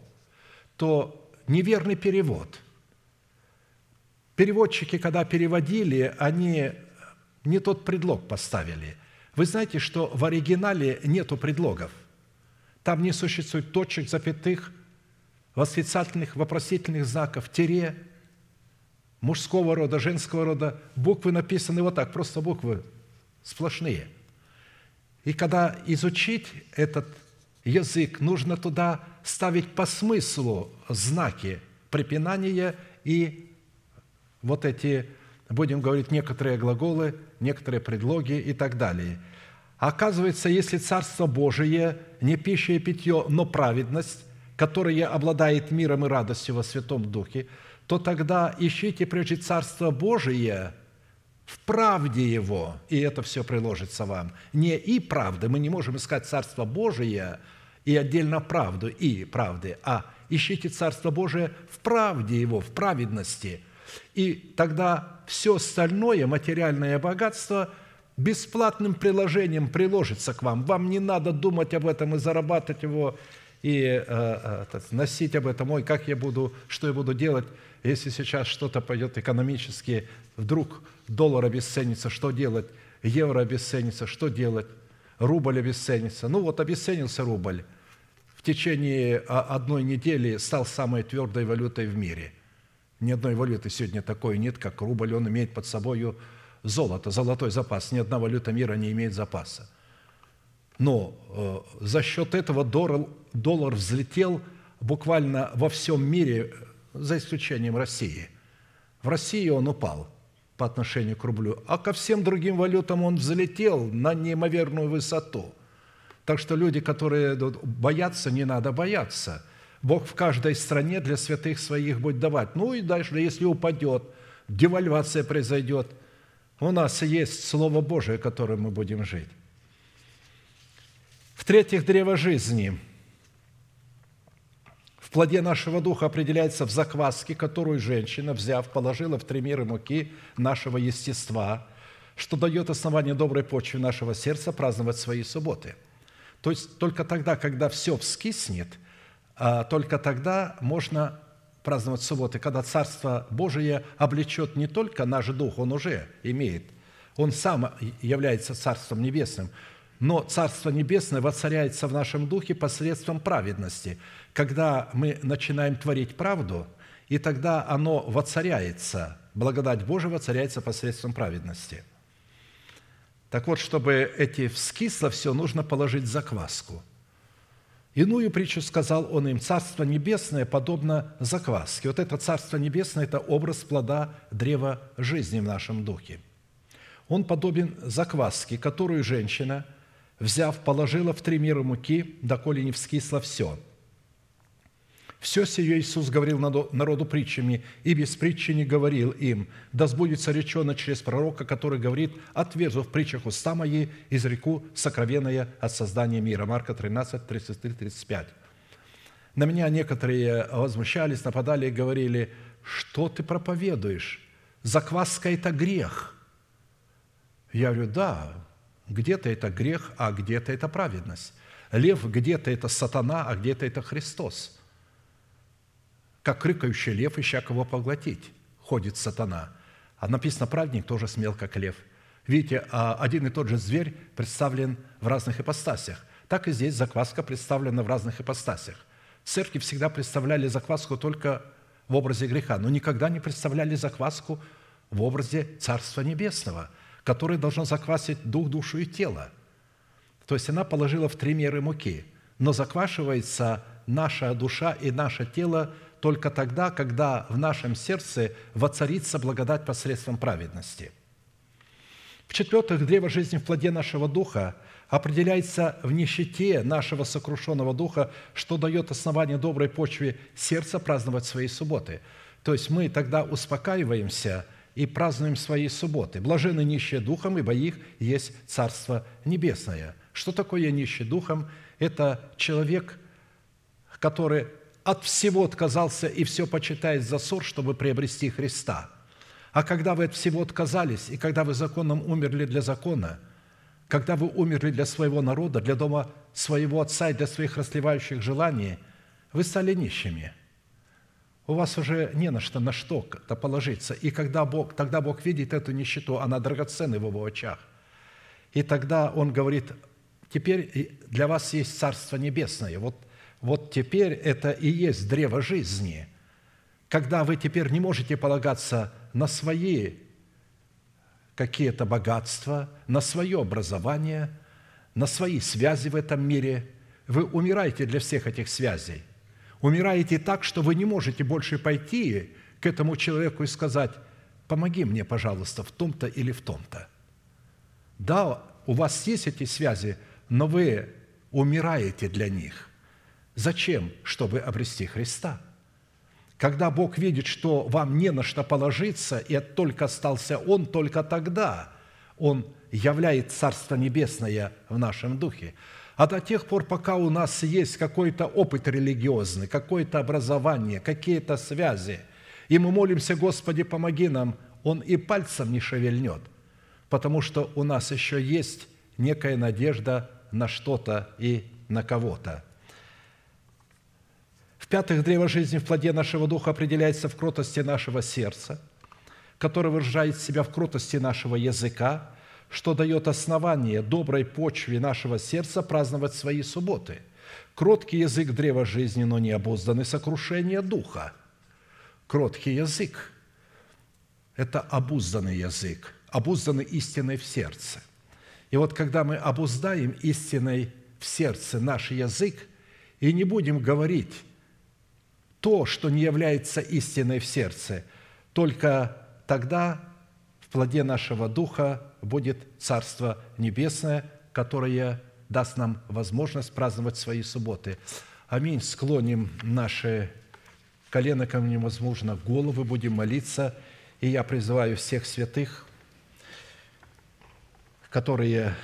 то неверный перевод. Переводчики, когда переводили, они не тот предлог поставили. Вы знаете, что в оригинале нету предлогов. Там не существует точек, запятых, восклицательных, вопросительных знаков, тире, мужского рода, женского рода. Буквы написаны вот так, просто буквы сплошные. И когда изучить этот язык, нужно туда ставить по смыслу знаки препинания и вот эти, будем говорить, некоторые глаголы, некоторые предлоги и так далее. Оказывается, если Царство Божие не пища и питье, но праведность, которая обладает миром и радостью во Святом Духе, то тогда ищите прежде Царство Божие в правде Его, и это все приложится вам. Не и правды, мы не можем искать Царство Божие – и отдельно правду и правды, а ищите Царство Божие в правде Его, в праведности. И тогда все остальное материальное богатство бесплатным приложением приложится к вам. Вам не надо думать об этом и зарабатывать его, и э, э, носить об этом, ой, как я буду, что я буду делать, если сейчас что-то пойдет экономически, вдруг доллар обесценится, что делать, евро обесценится, что делать, рубль обесценится. Ну вот обесценился рубль течение одной недели стал самой твердой валютой в мире. Ни одной валюты сегодня такой нет, как рубль. Он имеет под собой золото, золотой запас. Ни одна валюта мира не имеет запаса. Но э, за счет этого доллар, доллар взлетел буквально во всем мире, за исключением России. В России он упал по отношению к рублю, а ко всем другим валютам он взлетел на неимоверную высоту – так что люди, которые боятся, не надо бояться. Бог в каждой стране для святых своих будет давать. Ну и дальше, если упадет, девальвация произойдет, у нас есть Слово Божие, которым мы будем жить. В-третьих, древо жизни плоде нашего духа определяется в закваске, которую женщина, взяв, положила в три меры муки нашего естества, что дает основание доброй почве нашего сердца праздновать свои субботы – то есть только тогда, когда все вскиснет, а, только тогда можно праздновать субботы, когда Царство Божие облечет не только наш дух, он уже имеет, он сам является Царством Небесным, но Царство Небесное воцаряется в нашем духе посредством праведности. Когда мы начинаем творить правду, и тогда оно воцаряется, благодать Божия воцаряется посредством праведности. Так вот, чтобы эти вскисло все, нужно положить закваску – Иную притчу сказал он им, «Царство небесное подобно закваске». Вот это Царство небесное – это образ плода древа жизни в нашем духе. Он подобен закваске, которую женщина, взяв, положила в три мира муки, доколе не вскисло все – все сие Иисус говорил народу притчами, и без притчи не говорил им, да сбудется речено через пророка, который говорит, отверзу в притчах уста мои, изреку сокровенное от создания мира». Марка 13, 33, 35. На меня некоторые возмущались, нападали и говорили, что ты проповедуешь? Закваска – это грех. Я говорю, да, где-то это грех, а где-то это праведность. Лев где-то это сатана, а где-то это Христос – как рыкающий лев, ища кого поглотить, ходит сатана. А написано, праведник тоже смел, как лев. Видите, а один и тот же зверь представлен в разных ипостасях. Так и здесь закваска представлена в разных ипостасях. Церкви всегда представляли закваску только в образе греха, но никогда не представляли закваску в образе Царства Небесного, которое должно заквасить дух, душу и тело. То есть она положила в три меры муки, но заквашивается наша душа и наше тело только тогда, когда в нашем сердце воцарится благодать посредством праведности. В-четвертых, древо жизни в плоде нашего духа определяется в нищете нашего сокрушенного духа, что дает основание доброй почве сердца праздновать свои субботы. То есть мы тогда успокаиваемся и празднуем свои субботы. Блажены нищие духом, ибо их есть Царство Небесное. Что такое нищий духом? Это человек, который от всего отказался и все почитает за ссор, чтобы приобрести Христа. А когда вы от всего отказались, и когда вы законом умерли для закона, когда вы умерли для своего народа, для дома своего отца и для своих расливающих желаний, вы стали нищими. У вас уже не на что, на что-то положиться. И когда Бог, тогда Бог видит эту нищету, она драгоценна в его очах. И тогда Он говорит, теперь для вас есть Царство Небесное. Вот – вот теперь это и есть древо жизни, когда вы теперь не можете полагаться на свои какие-то богатства, на свое образование, на свои связи в этом мире. Вы умираете для всех этих связей. Умираете так, что вы не можете больше пойти к этому человеку и сказать, помоги мне, пожалуйста, в том-то или в том-то. Да, у вас есть эти связи, но вы умираете для них – Зачем? Чтобы обрести Христа. Когда Бог видит, что вам не на что положиться, и только остался Он, только тогда Он являет Царство Небесное в нашем духе. А до тех пор, пока у нас есть какой-то опыт религиозный, какое-то образование, какие-то связи, и мы молимся, Господи, помоги нам, Он и пальцем не шевельнет, потому что у нас еще есть некая надежда на что-то и на кого-то. В-пятых, древо жизни в плоде нашего духа определяется в кротости нашего сердца, которое выражает себя в кротости нашего языка, что дает основание доброй почве нашего сердца праздновать свои субботы. Кроткий язык – древа жизни, но не обузданный сокрушение духа. Кроткий язык – это обузданный язык, обузданный истиной в сердце. И вот когда мы обуздаем истиной в сердце наш язык и не будем говорить то, что не является истиной в сердце. Только тогда в плоде нашего духа будет Царство Небесное, которое даст нам возможность праздновать свои субботы. Аминь. Склоним наши колено ко мне, возможно, головы, будем молиться. И я призываю всех святых, которые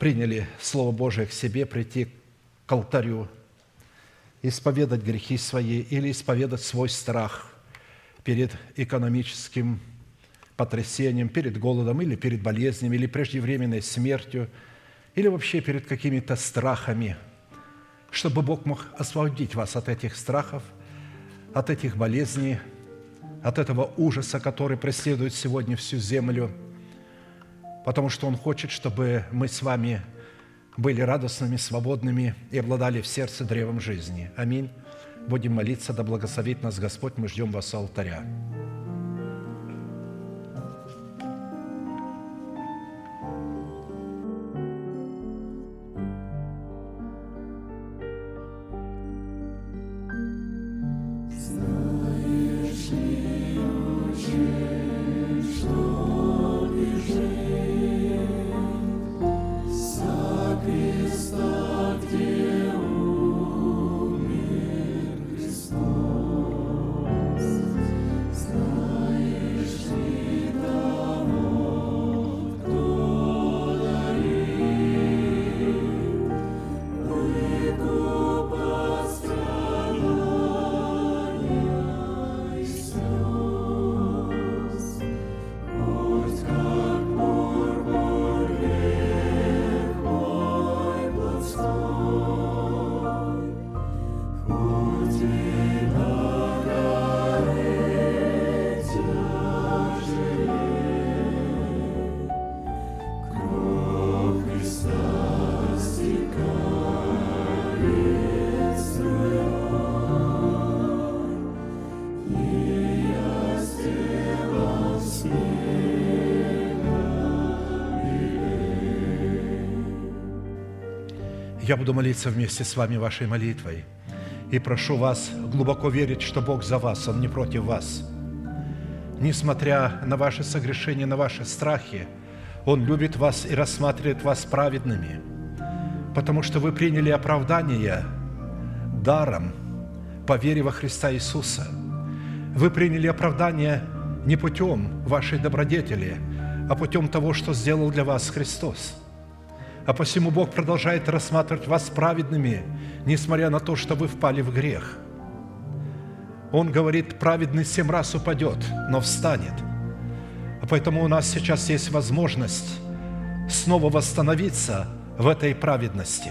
приняли Слово Божие к себе, прийти к алтарю исповедать грехи свои или исповедать свой страх перед экономическим потрясением, перед голодом или перед болезнями, или преждевременной смертью, или вообще перед какими-то страхами, чтобы Бог мог освободить вас от этих страхов, от этих болезней, от этого ужаса, который преследует сегодня всю землю, потому что Он хочет, чтобы мы с вами были радостными, свободными и обладали в сердце древом жизни. Аминь. Будем молиться, да благословит нас Господь, мы ждем вас у алтаря. Я буду молиться вместе с вами вашей молитвой. И прошу вас глубоко верить, что Бог за вас, Он не против вас. Несмотря на ваши согрешения, на ваши страхи, Он любит вас и рассматривает вас праведными, потому что вы приняли оправдание даром по вере во Христа Иисуса. Вы приняли оправдание не путем вашей добродетели, а путем того, что сделал для вас Христос – а посему Бог продолжает рассматривать вас праведными, несмотря на то, что вы впали в грех. Он говорит, праведный семь раз упадет, но встанет. А поэтому у нас сейчас есть возможность снова восстановиться в этой праведности.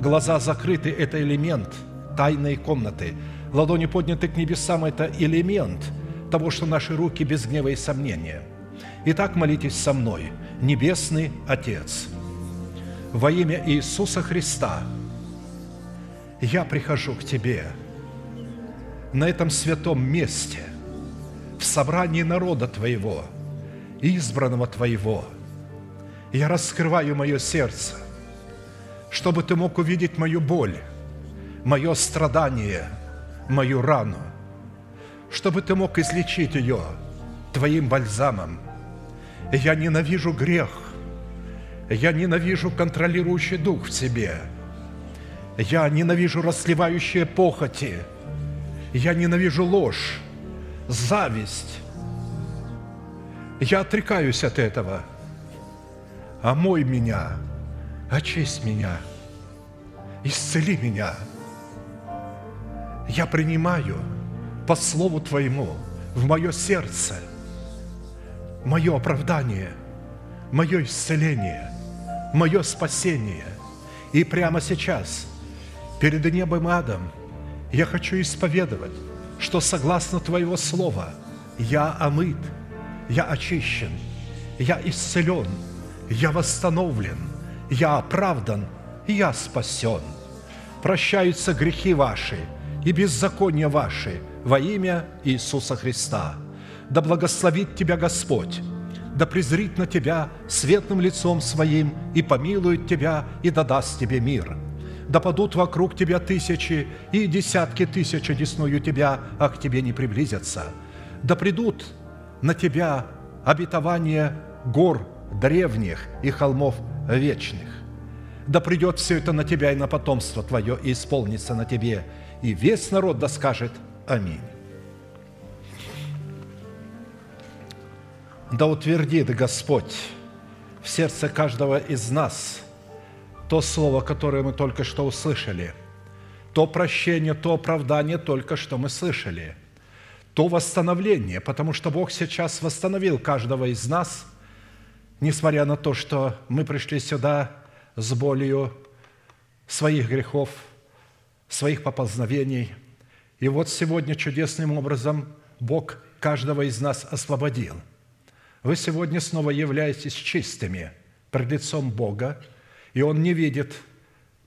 Глаза закрыты – это элемент тайной комнаты. Ладони подняты к небесам – это элемент того, что наши руки без гнева и сомнения. Итак, молитесь со мной. Небесный Отец – во имя Иисуса Христа я прихожу к Тебе на этом святом месте, в собрании народа Твоего, избранного Твоего. Я раскрываю мое сердце, чтобы Ты мог увидеть мою боль, мое страдание, мою рану, чтобы Ты мог излечить ее Твоим бальзамом. Я ненавижу грех, я ненавижу контролирующий дух в себе. Я ненавижу расливающие похоти. Я ненавижу ложь, зависть. Я отрекаюсь от этого. Омой меня, очисть меня, исцели меня. Я принимаю по Слову Твоему в мое сердце мое оправдание, мое исцеление – мое спасение. И прямо сейчас, перед небом и адом, я хочу исповедовать, что согласно Твоего Слова я омыт, я очищен, я исцелен, я восстановлен, я оправдан, я спасен. Прощаются грехи ваши и беззакония ваши во имя Иисуса Христа. Да благословит Тебя Господь да презрит на тебя светлым лицом своим и помилует тебя и да даст тебе мир. Да падут вокруг тебя тысячи и десятки тысяч одесную тебя, а к тебе не приблизятся. Да придут на тебя обетования гор древних и холмов вечных. Да придет все это на тебя и на потомство твое, и исполнится на тебе, и весь народ да скажет Аминь. Да утвердит Господь в сердце каждого из нас то слово, которое мы только что услышали, то прощение, то оправдание только что мы слышали, то восстановление, потому что Бог сейчас восстановил каждого из нас, несмотря на то, что мы пришли сюда с болью своих грехов, своих поползновений, И вот сегодня чудесным образом Бог каждого из нас освободил. Вы сегодня снова являетесь чистыми пред лицом Бога, и Он не видит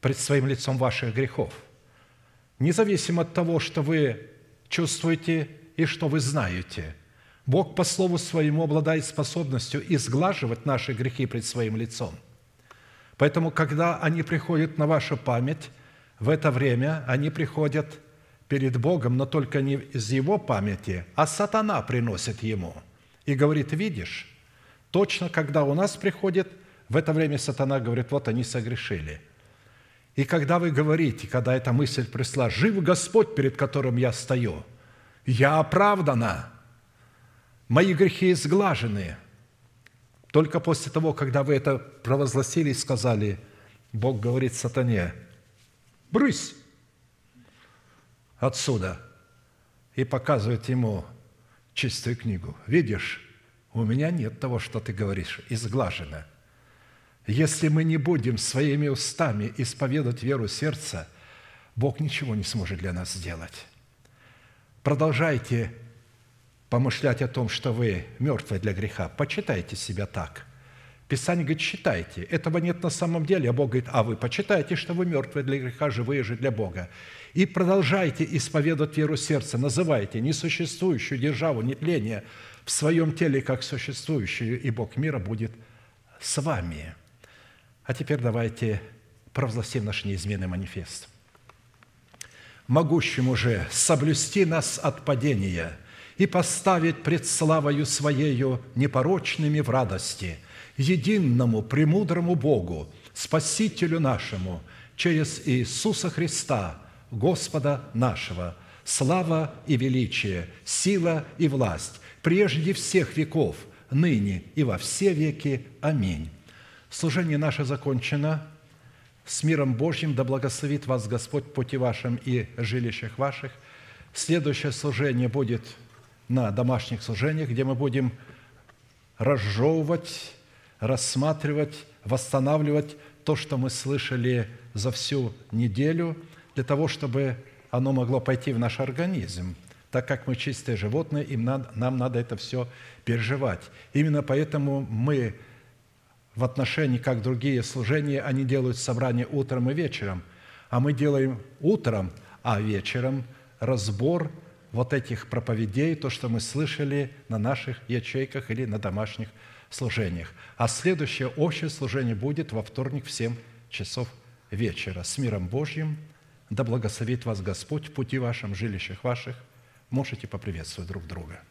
пред своим лицом ваших грехов. Независимо от того, что вы чувствуете и что вы знаете, Бог по Слову Своему обладает способностью изглаживать наши грехи пред Своим лицом. Поэтому, когда они приходят на вашу память, в это время они приходят перед Богом, но только не из Его памяти, а сатана приносит Ему и говорит, видишь, точно когда у нас приходит, в это время сатана говорит, вот они согрешили. И когда вы говорите, когда эта мысль пришла, «Жив Господь, перед которым я стою, я оправдана, мои грехи изглажены», только после того, когда вы это провозгласили и сказали, Бог говорит сатане, «Брысь отсюда!» и показывает ему чистую книгу. «Видишь, у меня нет того, что ты говоришь, изглажено. Если мы не будем своими устами исповедовать веру сердца, Бог ничего не сможет для нас сделать. Продолжайте помышлять о том, что вы мертвы для греха. Почитайте себя так. Писание говорит, читайте. Этого нет на самом деле. А Бог говорит, а вы почитайте, что вы мертвы для греха, живые же для Бога. И продолжайте исповедовать веру сердца. Называйте несуществующую державу нетления в своем теле как существующую, и Бог мира будет с вами. А теперь давайте провозгласим наш неизменный манифест. Могущему же соблюсти нас от падения – и поставить пред славою Своею непорочными в радости, единому, премудрому Богу, Спасителю нашему, через Иисуса Христа, Господа нашего, слава и величие, сила и власть, прежде всех веков, ныне и во все веки. Аминь. Служение наше закончено. С миром Божьим да благословит вас Господь пути вашим и жилищах ваших. Следующее служение будет на домашних служениях, где мы будем разжевывать, рассматривать, восстанавливать то, что мы слышали за всю неделю, для того, чтобы оно могло пойти в наш организм, так как мы чистые животные, им надо, нам надо это все переживать. Именно поэтому мы в отношении, как другие служения, они делают собрание утром и вечером, а мы делаем утром, а вечером разбор – вот этих проповедей, то, что мы слышали на наших ячейках или на домашних служениях. А следующее общее служение будет во вторник в 7 часов вечера. С миром Божьим да благословит вас Господь в пути вашем, жилищах ваших. Можете поприветствовать друг друга.